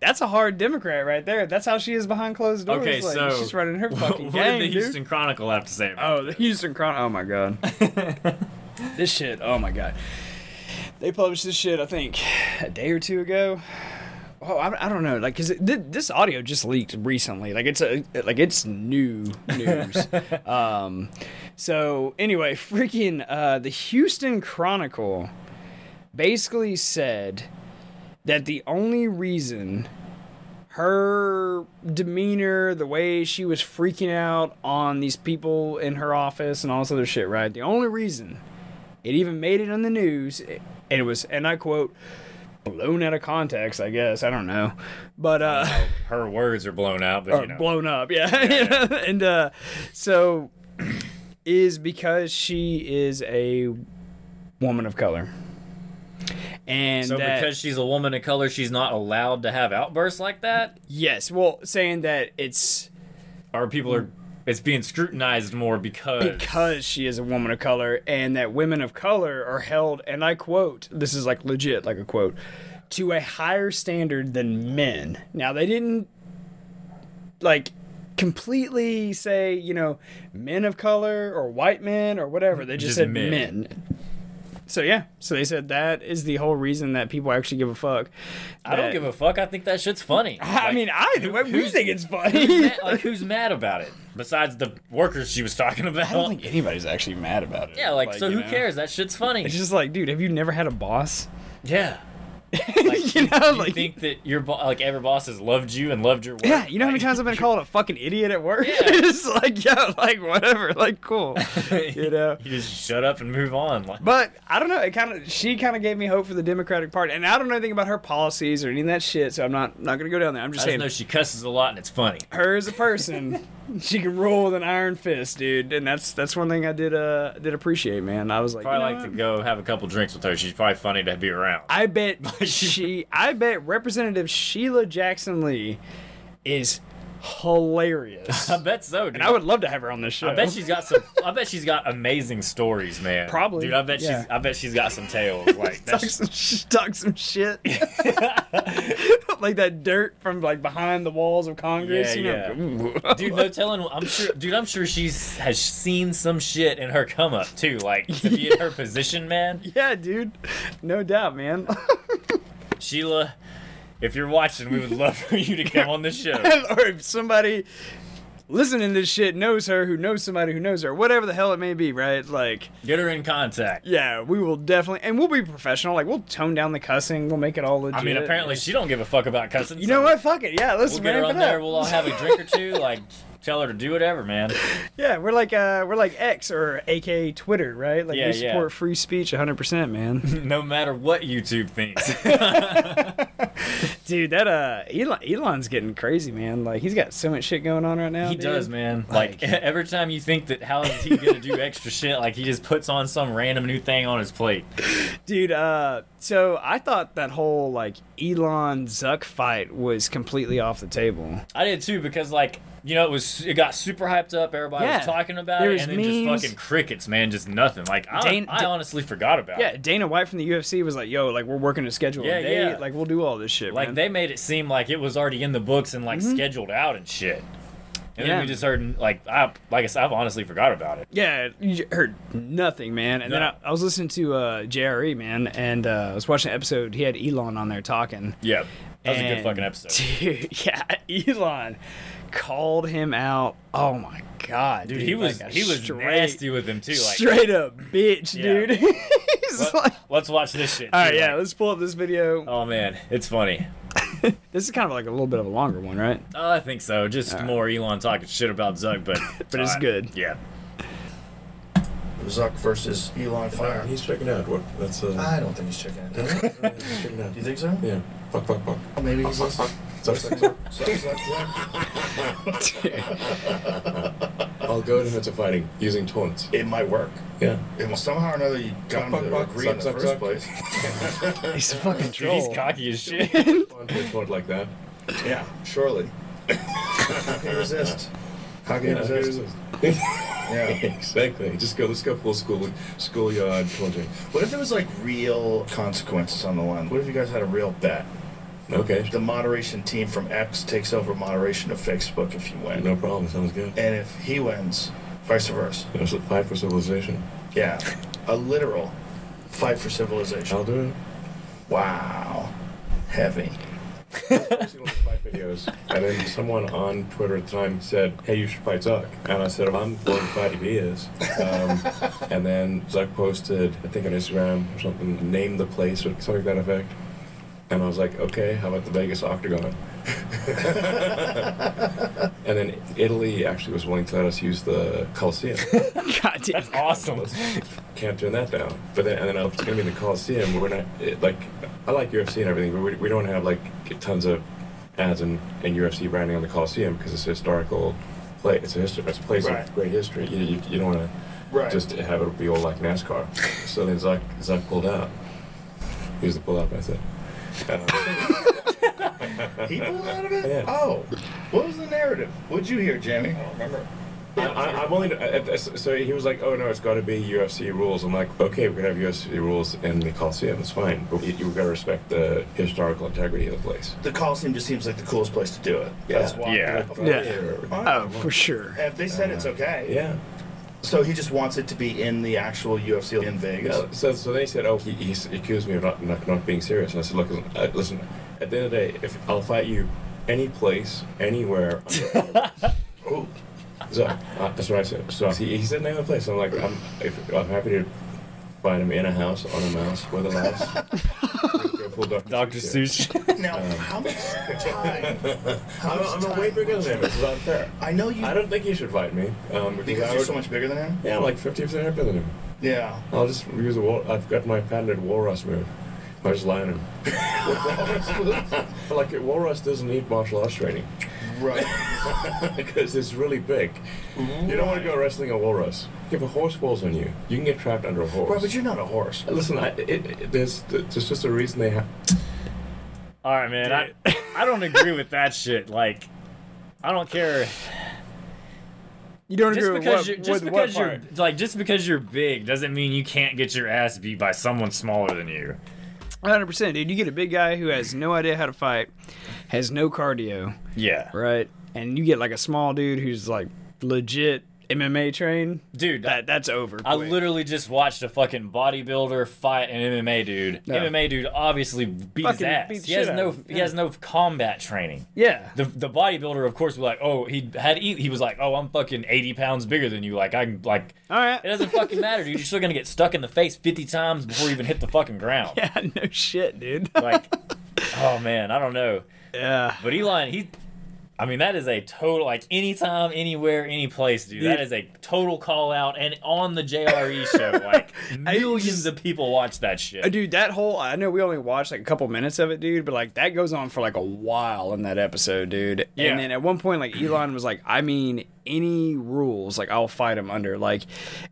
that's a hard Democrat right there. That's how she is behind closed doors. Okay, like, so she's running her fucking what gang, did the dude. Houston Chronicle have to say? About Oh, the Houston Chron. Oh my god, this shit. Oh my god. They published this shit. I think a day or two ago. Oh, I, I don't know, like, cause it, thi- this audio just leaked recently. Like, it's a like it's new news. um, so anyway, freaking uh, the Houston Chronicle basically said that the only reason her demeanor, the way she was freaking out on these people in her office and all this other shit, right? The only reason it even made it on the news, and it was, and I quote, blown out of context, I guess. I don't know. But, uh, Her words are blown out, but you know. blown up, yeah. and, uh, so is because she is a woman of color. And so that- because she's a woman of color, she's not allowed to have outbursts like that, yes, well, saying that it's our people are. It's being scrutinized more because because she is a woman of color and that women of color are held and I quote this is like legit like a quote to a higher standard than men. Now they didn't like completely say, you know, men of color or white men or whatever. They just, Just said men. men. So yeah, so they said that is the whole reason that people actually give a fuck. I don't give a fuck. I think that shit's funny. I Like, mean, I do. We who's- think it's who's funny. mad, like who's mad about it? Besides the workers she was talking about. I don't think anybody's actually mad about it. yeah, like, so you who know? cares? That shit's funny. It's just like, dude, have you never had a boss? yeah. Like, you know, you like think that your bo- like every boss has loved you and loved your work? Yeah, you know how many times I've been called a fucking idiot at work? Yeah. it's like, yeah, like whatever, like cool. you know. you just shut up and move on. Like, But I don't know. It kind of she kind of gave me hope for the Democratic Party, and I don't know anything about her policies or any of that shit. So I'm not not gonna go down there. I'm just I just saying, know she cusses a lot and it's funny. her as a person, she can roll with an iron fist, dude. And that's that's one thing I did uh did appreciate, man. I was like, Probably you know like to go have a couple drinks with her. She's probably funny to be around. I bet she. I bet Representative Sheila Jackson Lee is hilarious. I bet so, dude. and I would love to have her on this show. I bet she's got some. I bet she's got amazing stories, man. Probably, dude. I bet yeah. she's. I bet she's got some tales. Like talk that's some, sh- talk some shit, like that dirt from like behind the walls of Congress. Yeah, you know? Ooh. dude. No telling. I'm sure, dude. I'm sure she's has seen some shit in her come up too. Like to be in her position, man. yeah, dude, no doubt, man. Sheila, if you're watching, we would love for you to come on the show. or if somebody listening to this shit knows her, who knows somebody who knows her, whatever the hell it may be, right? Like, Get her in contact. yeah, we will definitely, and we'll be professional. Like, we'll tone down the cussing. We'll make it all legit. I mean, apparently she don't give a fuck about cussing. You so know what? Fuck it. Yeah, let's We'll get her on there. up. We'll all have a drink or two. Like, tell her to do whatever, man. Yeah, we're like uh, we're like X or AK Twitter, right? Like Yeah, we support yeah. free speech 100, percent man. no matter what YouTube thinks. Dude, that uh, Elon, Elon's getting crazy, man. Like he's got so much shit going on right now. He dude. does, man. Like- Like, every time you think that how is he gonna do extra shit, like he just puts on some random new thing on his plate. Dude, uh, so I thought that whole like Elon Zuck fight was completely off the table. I did too because like you know it was it got super hyped up. Everybody Yeah. was talking about There it, and then memes. just fucking crickets, man. Just nothing. Like I, Dane- I honestly forgot about it. Yeah, it. Dana White from the UFC was like, "Yo, like we're working to schedule Yeah, a yeah. Like we'll do all this shit, Like man." they made it seem like it was already in the books and like scheduled out and shit. And Yeah. then we just heard like I like I said, I've honestly forgot about it. Yeah, you heard nothing, man. And then I, I was listening to uh, JRE, man, and uh, I was watching an episode. He had Elon on there talking. Yeah, that was a good fucking episode. Dude, yeah, Elon called him out. Oh my god, Dude, dude, he was like he was straight, nasty with him too. Like, straight up bitch, Yeah. dude. He's let, like, us watch this shit. all right, yeah, like- let's pull up this video. oh man, it's funny. This is kind of like a little bit of a longer one, right? Oh, I think so. Just more Elon talking shit about Zuck, but But it's uh, good. Yeah. Zuck versus Elon Fire. He's checking out. What? That's uh. I don't think he's checking it. he's checking out. Do you think so? Yeah. Fuck, fuck, fuck. Maybe he's listening. Suck, suck, suck. I'll go into fighting using taunts. It might work. Yeah. It, somehow or another, you got him Buck, to buck, agree in the suck, first suck, place. He's a fucking Dude, troll. he's cocky as shit. Fun to taunt like that. Yeah, surely. How can you resist? How can you Yeah, resist? yeah. exactly. Just go. Let's go full school schoolyard taunting. What if there was like real consequences on the line? What if you guys had a real bet? Okay. The moderation team from X takes over moderation of Facebook if you win. No problem. Sounds good. And if he wins, vice versa. There's a fight for civilization. Yeah. A literal fight for civilization. I'll do it. Wow. Heavy. I've seen one of fight videos, and then someone on Twitter at the time said, "Hey, you should fight Zuck." And I said, "I'm willing to fight if he is." Um, and then Zuck posted, I think on Instagram or something, name the place or something to that effect. And I was like, "Okay, how about the Vegas Octagon?" and then Italy actually was willing to let us use the Coliseum. God damn. awesome. Can't turn that down. But then, and then if it's gonna be in the Coliseum, we're not it, like I like UFC and everything, but we, we don't have like tons of ads and, and UFC branding on the Coliseum because it's a historical place. It's a history. It's a place Right. of great history. You, you, you don't want Right. to just have it be all like NASCAR. so then Zuck Zuck pulled out. He was the pull out method. Uh, He pulled out of it? Yeah. Oh. What was the narrative? What'd you hear, Jamie? I don't remember. I, I, I'm only. uh, uh, So he was like, "Oh no, it's got to be UFC rules." I'm like, "Okay, we're gonna have UFC rules in the Coliseum. It's fine, but you, you've got to respect the historical integrity of the place." The Coliseum just seems like the coolest place to do it. Yeah. That's why. Yeah. Yeah. Oh, for sure. If they said it's okay. Yeah. So he just wants it to be in the actual UFC in Vegas. Yeah, so, so they said, oh, he, he accused me of not, not, not being serious. And I said, look, listen, uh, listen, at the end of the day, if I'll fight you any place, anywhere. Ooh. so uh, that's what I said. So he, he said, name the place. I'm like, I'm, if, I'm happy to find him in a house, on a mouse, with a mouse. Go Dr. Dr. Seuss. Seuss. Now, how much time? How I'm, much I'm time? way bigger than him. This is unfair. I know you I don't think he should fight me. Um, because, because you're would, so much bigger than him. Yeah, I'm like 50% bigger than him. Yeah. I'll just use a wall. I've got my patented walrus move. I just lie on him. like walrus doesn't need martial arts training Right. because it's really big. You don't want to go wrestling a walrus. If a horse falls on you, you can get trapped under a horse. Right, but you're not a horse. Uh, listen, I, it, it, there's, there's just a reason they have. All right, man. I, I don't agree with that shit. Like, I don't care. You don't Just agree with because what, you're just with what because you're like just because you're big doesn't mean you can't get your ass beat by someone smaller than you. 100%, dude. You get a big guy who has no idea how to fight, has no cardio, Yeah, right? And you get like a small dude who's like legit MMA train, dude. That that's over. I quick. literally just watched a fucking bodybuilder fight an MMA dude. Yeah. MMA dude obviously beat Fucking his ass. beat he has out no he has no combat training. yeah. The the bodybuilder, of course, was like, oh, he had he, he was like, oh, I'm fucking eighty pounds bigger than you. Like I'm like, All right. it doesn't fucking matter, dude. You're still gonna get stuck in the face fifty times before you even hit the fucking ground. Yeah, no shit, dude. Like, oh man, I don't know. yeah. But Elon, he, I mean, that is a total like anytime, anywhere, any place, dude. That is a total call out, and on the JRE show, like millions just- of people watch that Uh, shit. Dude, that whole I know we only watched like a couple minutes of it, dude, but like that goes on for like a while in that episode, dude. Yeah. And then at one point, like Elon was like, I mean, any rules, like I'll fight him under. Like,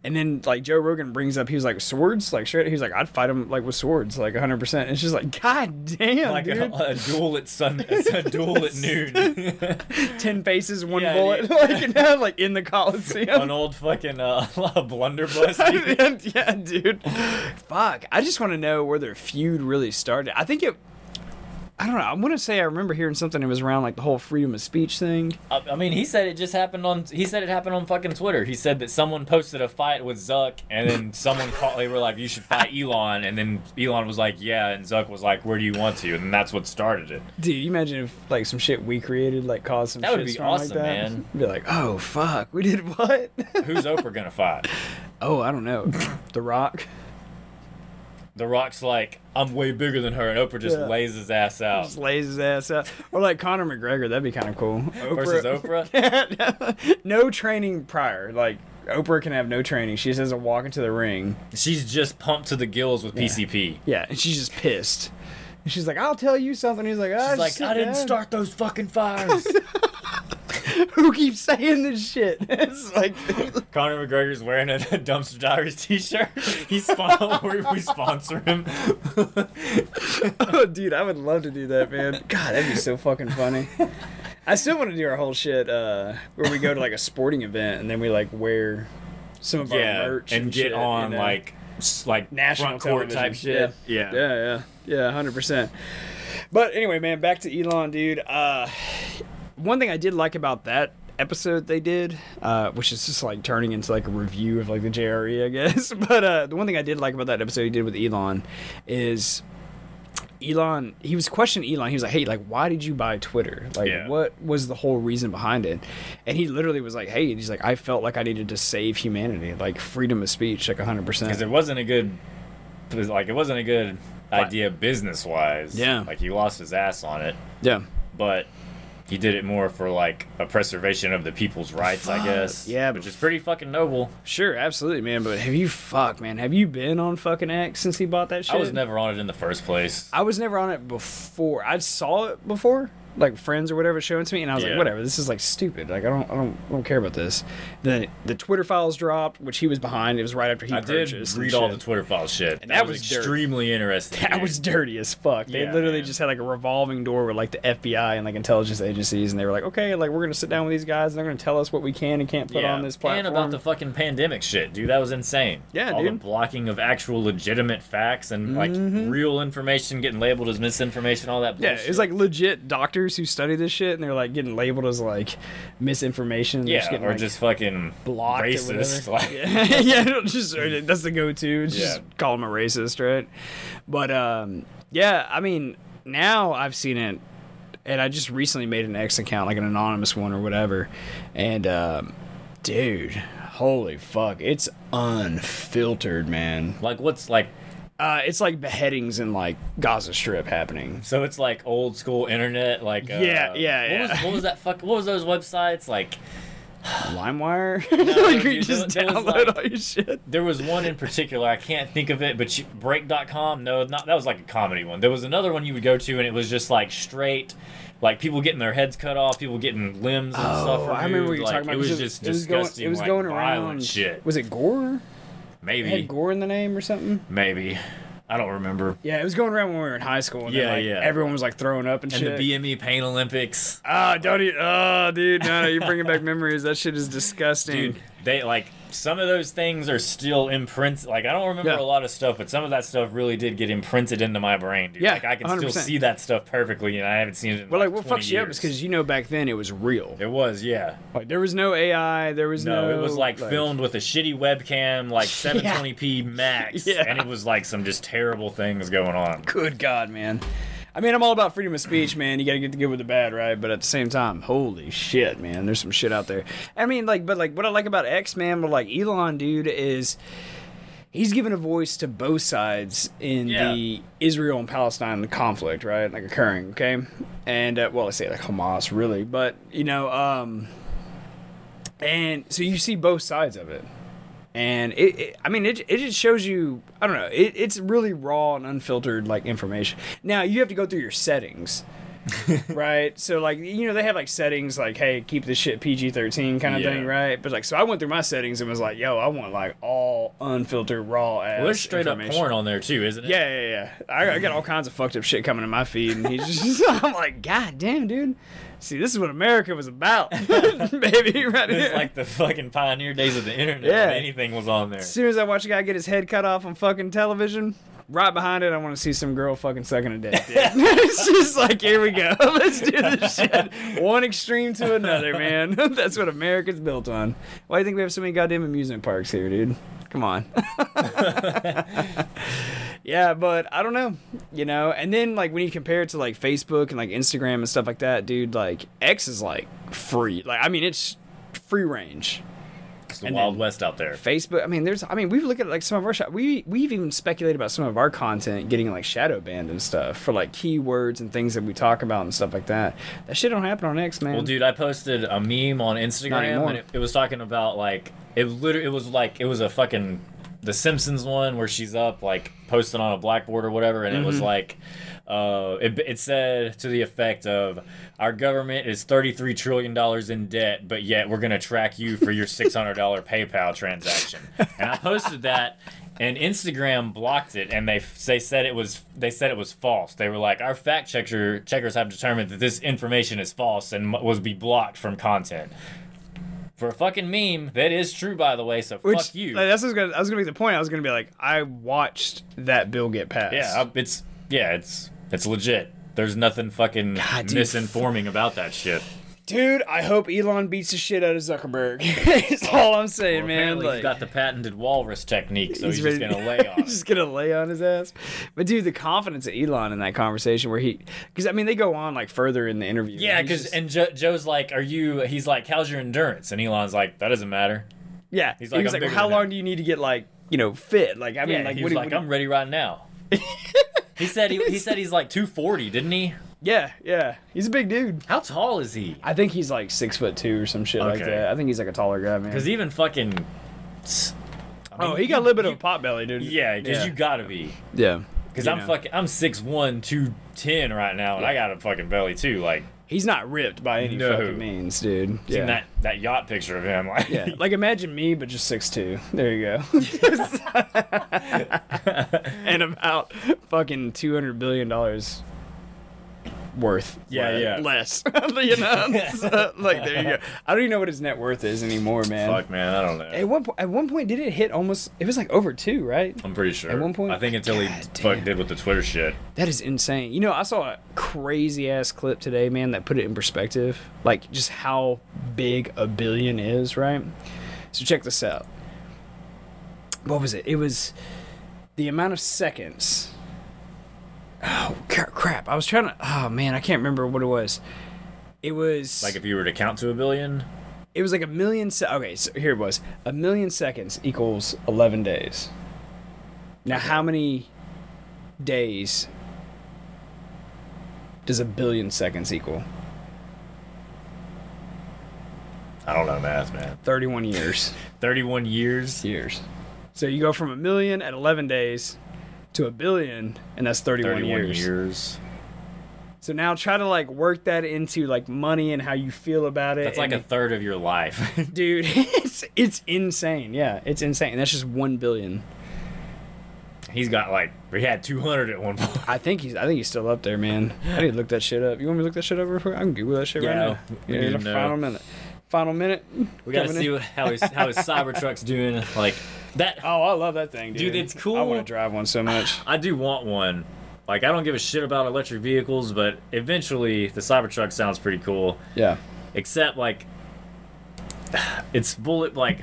and then like Joe Rogan brings up, he was like swords, like straight. He was like, I'd fight him like with swords, like 100. percent It's just like, god damn, Like a, a duel at sun, a duel at noon. Ten faces, one Yeah, bullet, dude. like now, like in the Coliseum. An old fucking uh, blunderbuss. dude. yeah, dude. Fuck. I just want to know where their feud really started. I think it. I don't know. I want to say I remember hearing something. It was around like the whole freedom of speech thing. I, I mean, he said it just happened on. He said it happened on fucking Twitter. He said that someone posted a fight with Zuck, and then someone called. They were like, "You should fight Elon," and then Elon was like, "Yeah," and Zuck was like, "Where do you want to?" And that's what started it. Dude, you imagine if like some shit we created like caused some That would be storm like awesome, that? man. Be like, oh fuck, we did what? Who's Oprah gonna fight? oh, I don't know. the Rock. The Rock's like, I'm way bigger than her, and Oprah just Yeah. lays his ass out. Just lays his ass out. Or like Conor McGregor. That'd be kind of cool. Versus Oprah? no training prior. Like Oprah can have no training. She just doesn't walk into the ring. She's just pumped to the gills with PCP. Yeah, and she's just pissed. And she's like, "I'll tell you something." He's like, "Ah, She's like, I didn't down." start those fucking fires. Who keeps saying this shit? It's like, Conor McGregor's wearing a Dumpster Diaries t-shirt. He's spon- we, we sponsor him. oh, dude, I would love to do that, man. God, that'd be so fucking funny. I still want to do our whole shit uh, where we go to like a sporting event and then we like wear some of our merch and, get shit, on you know? like s- like national court type shit. Yeah, yeah, yeah, yeah, hundred percent. But anyway, man, back to Elon, dude. Uh, one thing I did like about that episode they did, uh, which is just like turning into like a review of like the JRE, I guess. But uh, the one thing I did like about that episode he did with Elon is. Elon, he was questioning Elon. He was like, "Hey, like, why did you buy Twitter? Like, Yeah. what was the whole reason behind it?" And he literally was like, "Hey, he's like, I felt like I needed to save humanity, like freedom of speech, like 100." percent because it wasn't a good, it was like it wasn't a good idea business wise. Yeah. like he lost his ass on it, Yeah, but he did it more for like a preservation of the people's rights, I guess. yeah, which but- is pretty fucking noble. Sure, absolutely, man. But have you fuck, man? Have you been on fucking X since he bought that shit? I was never on it in the first place. I was never on it before. I saw it before, like friends or whatever showing to me, and I was Yeah. like, whatever, this is like stupid. Like I don't, I don't, I don't care about this. Then the Twitter files dropped, which he was behind. It was right after he I did purchased. read all the. Twitter files shit. And that, that was, extremely interesting. That dude. was dirty as fuck. They Yeah, literally man. just had like a revolving door with like the FBI and like intelligence agencies, and they were like, okay, like we're gonna sit down with these guys, and they're gonna tell us what we can and can't put yeah. on this platform. And about the fucking pandemic shit, dude. That was insane. Yeah, all the dude. blocking of actual legitimate facts and like real information getting labeled as misinformation, all that. Mm-hmm. yeah, Bullshit. it's like legit doctors who study this shit, and they're like getting labeled as like misinformation. Yeah, getting, or like, just fucking blocked racist. Like, yeah, yeah, just that's the go-to. Just Yeah. call them a racist, right? But um, yeah, I mean, now I've seen it, and I just recently made an X account, like an anonymous one or whatever, and um, dude, holy fuck, it's unfiltered, man. like what's like Uh, it's like beheadings in like Gaza Strip happening. so it's like old school internet like uh, Yeah, yeah, what yeah. was, what was that fuck what was those websites like LimeWire, No, like you just was, download like- all your shit. there was one in particular I can't think of it but you, break.com no not that was like a comedy one there was another one you would go to and it was just like straight like people getting their heads cut off people getting limbs and stuff Oh, I remember what removed, you're like, talking about. it was just it was going, disgusting it was like, going around. shit Was it Gore? It maybe had Gore in the name or something. maybe I don't remember Yeah, it was going around when we were in high school. And Yeah, then, like, yeah. Everyone was like throwing up and, and shit. the BME Pain Olympics Ah, don't eat. Oh, dude, no, no, you're bringing back memories. That shit is disgusting. dude they like some of those things are still imprinted like i don't remember Yeah. a lot of stuff but some of that stuff really did get imprinted into my brain dude Yeah, like i can still 100%. see that stuff perfectly and i haven't seen it in Well, like, what 20 fucks you up is because you know back then it was real. it was yeah Like there was no AI. There was no. no, it was like, filmed with a shitty webcam like 720p max Yeah. and it was like some just terrible things going on Good God, man. I mean, I'm all about freedom of speech, man. You got to get the good with the bad, right? But at the same time, holy shit, man, there's some shit out there. I mean, like, but like, what I like about X, man, but like Elon, dude, is he's giving a voice to both sides in Yeah. the Israel and Palestine conflict, right? Like occurring, okay? And uh, well, I say like Hamas, really, but you know, um, and so you see both sides of it and it, it i mean it, it just shows you i don't know it, it's really raw and unfiltered like information. Now you have to go through your settings right? So like you know they have like settings like hey keep this shit pg-13 kind of Yeah. thing right? But like so i went through my settings and was like yo i want like all unfiltered raw ass well, there's straight up porn on there too isn't it? Yeah yeah yeah. I, I got all kinds of fucked up shit coming in my feed and he's just i'm like god damn dude see this is what america was about. Baby right it's here. like the fucking pioneer days of the internet Yeah. when anything was on there. As soon as I watch a guy get his head cut off on fucking television, right behind it, I want to see some girl fucking sucking a dick. It's just like, here we go. Let's do this shit. One extreme to another, man. That's what America's built on. Why do you think we have so many goddamn amusement parks here, dude? Come on. yeah, but I don't know, you know. And then like when you compare it to like Facebook and like Instagram and stuff like that, dude, like X is like free. Like I mean, it's free range. The and wild west out there Facebook. I mean, there's. I mean, we've looked at like some of our. We we've even speculated about some of our content getting like shadow banned and stuff for like keywords and things that we talk about and stuff like that. That shit don't happen on X, man. Well, dude, I posted a meme on Instagram, and it, it was talking about like it literally it was like it was a fucking the Simpsons one where she's up like posting on a blackboard or whatever, and it Mm-hmm. was like uh, it, it said to the effect of our government is thirty three trillion dollars in debt, but yet we're gonna track you for your six hundred dollar PayPal transaction, and I posted that. And Instagram blocked it, and they they said it was they said it was false. They were like, our fact checker checkers have determined that this information is false and was be blocked from content. For a fucking meme, that is true, by the way. So Which fuck you. like, that's was gonna. I was gonna make the point. I was gonna be like, I watched that bill get passed. yeah, it's yeah, it's it's legit. There's nothing fucking God, dude, misinforming about that shit. dude. I hope Elon beats the shit out of Zuckerberg. That's oh, all I'm saying, Well, man. Like, he's got the patented walrus technique, so he's, just ready- gonna lay on. he's just gonna lay on his ass. But dude, the confidence of Elon in that conversation, where he, because I mean, they go on like further in the interview. yeah, He's because just- and jo- Joe's like, "Are you?" He's like, "How's your endurance?" And Elon's like, "That doesn't matter." Yeah, He's he like, was like, how long him." do you need to get like you know fit? Like I mean, yeah, like he what was do- like, what "I'm ready right now." he said he, he said he's like 240, didn't he? yeah, yeah, he's a big dude. How tall is he? I think he's like six foot two or some shit like Okay. that. I think he's like a taller guy, man. Because even fucking. s- I oh, he got a little bit of a pot belly, dude. Yeah, because yeah. you gotta be. yeah. Because You I'm know. fucking, I'm 6'1", 210 right now, and I got a fucking belly too. Like, He's not ripped by any No. fucking means, dude. Seen Yeah. that that yacht picture of him, like Yeah, like imagine me, but just six two. There you go. and about fucking two hundred billion dollars worth. Yeah, yeah. less. you know, So, like there you go. I don't even know what his net worth is anymore, man. fuck, man, I don't know. At one po- at one point, did it hit almost? It was like over two, right? I'm pretty sure. At one point- I think until he God fuck damn. did with the Twitter shit. That is insane. You know, I saw a crazy ass clip today, man, that put it in perspective. Like just how big a billion is, right? So check this out. What was it? It was the amount of seconds. Oh crap! I was trying to. Oh man, I can't remember what it was. It was Like if you were to count to a billion, it was like a million. Se- okay, so here it was. A million seconds equals eleven days. Now, how many days does a billion seconds equal? I don't know math, man. Thirty-one years. 31 years. years. So you go from a million at eleven days to a billion, and that's thirty-one, 31 years. years. So now try to like work that into like money and how you feel about it. That's like a third of your life. dude. It's it's insane. Yeah, it's insane. And that's just one billion. He's got like he had 200 at one point. I think he's. I think he's still up there, man. I need to look that shit up. You want me to look that shit up real quick? I can Google that shit right now. Yeah, need in know. final minute. Final minute. We got to see what, how his how his Cybertruck's doing. Like that. Oh, I love that thing, dude. Dude, it's cool. I want to drive one so much. I do want one. Like I don't give a shit about electric vehicles, but eventually the Cybertruck sounds pretty cool. Yeah. Except like it's bullet like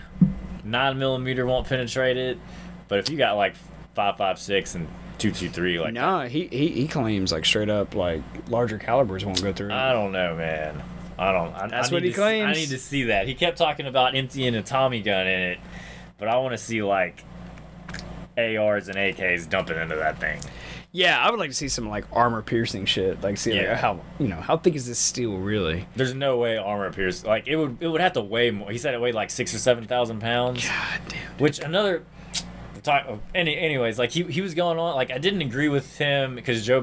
nine millimeter won't penetrate it, but if you got like five five six and two two three, like No, he, he he claims like straight up like larger calibers won't go through. I don't know, man. I don't. I, That's I what need he to see- I need to see that. He kept talking about emptying a Tommy gun in it, but I want to see like ARs and AKs dumping into that thing. yeah, I would like to see some like armor piercing shit. Like see Yeah. like, how you know how thick is this steel really? There's no way armor pierce like it would. It would have to weigh more. He said it weighed like six or seven thousand pounds. God damn. Which another talk. Any, anyways, like he he was going on. Like I didn't agree with him because Joe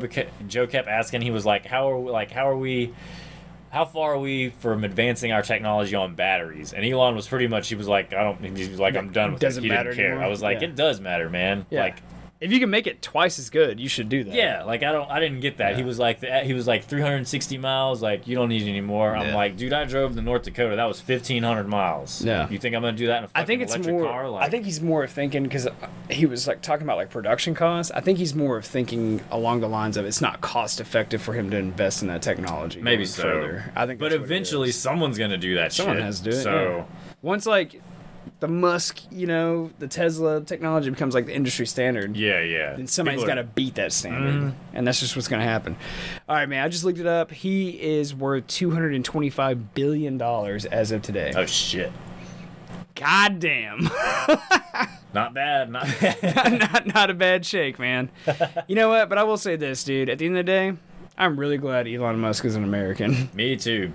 Joe kept asking. He was like, "How are we, like how are we?" How far are we from advancing our technology on batteries? And Elon was pretty much he was like, I don't. He was like, I'm done with it. Doesn't it. He matter didn't care. anymore. I was like, Yeah. it does matter, man. Yeah. Like, If you can make it twice as good, you should do that. yeah, like I don't. I didn't get that. He was like, he was like 360 miles. Like you don't need any more. I'm Yeah. like, dude, I drove to North Dakota. That was 1500 miles. Yeah. You think I'm gonna do that in a fucking I think it's electric more. car? Like, I think he's more of thinking because he was like talking about like production costs. I think he's more of thinking along the lines of it's not cost effective for him to invest in that technology. Maybe so. Further. I think, But that's what it eventually, someone's gonna do that. someone shit. has to do it. So yeah. once like the Musk, you know, the Tesla technology becomes like the industry standard. yeah, yeah. Then somebody's got to beat that standard, Mhm. and that's just what's going to happen. All right, man. I just looked it up. He is worth two hundred and twenty-five billion dollars as of today. Oh shit! God damn. Not bad. Not bad. not not a bad shake, man. You know what? But I will say this, dude. At the end of the day, I'm really glad Elon Musk is an American. Me too.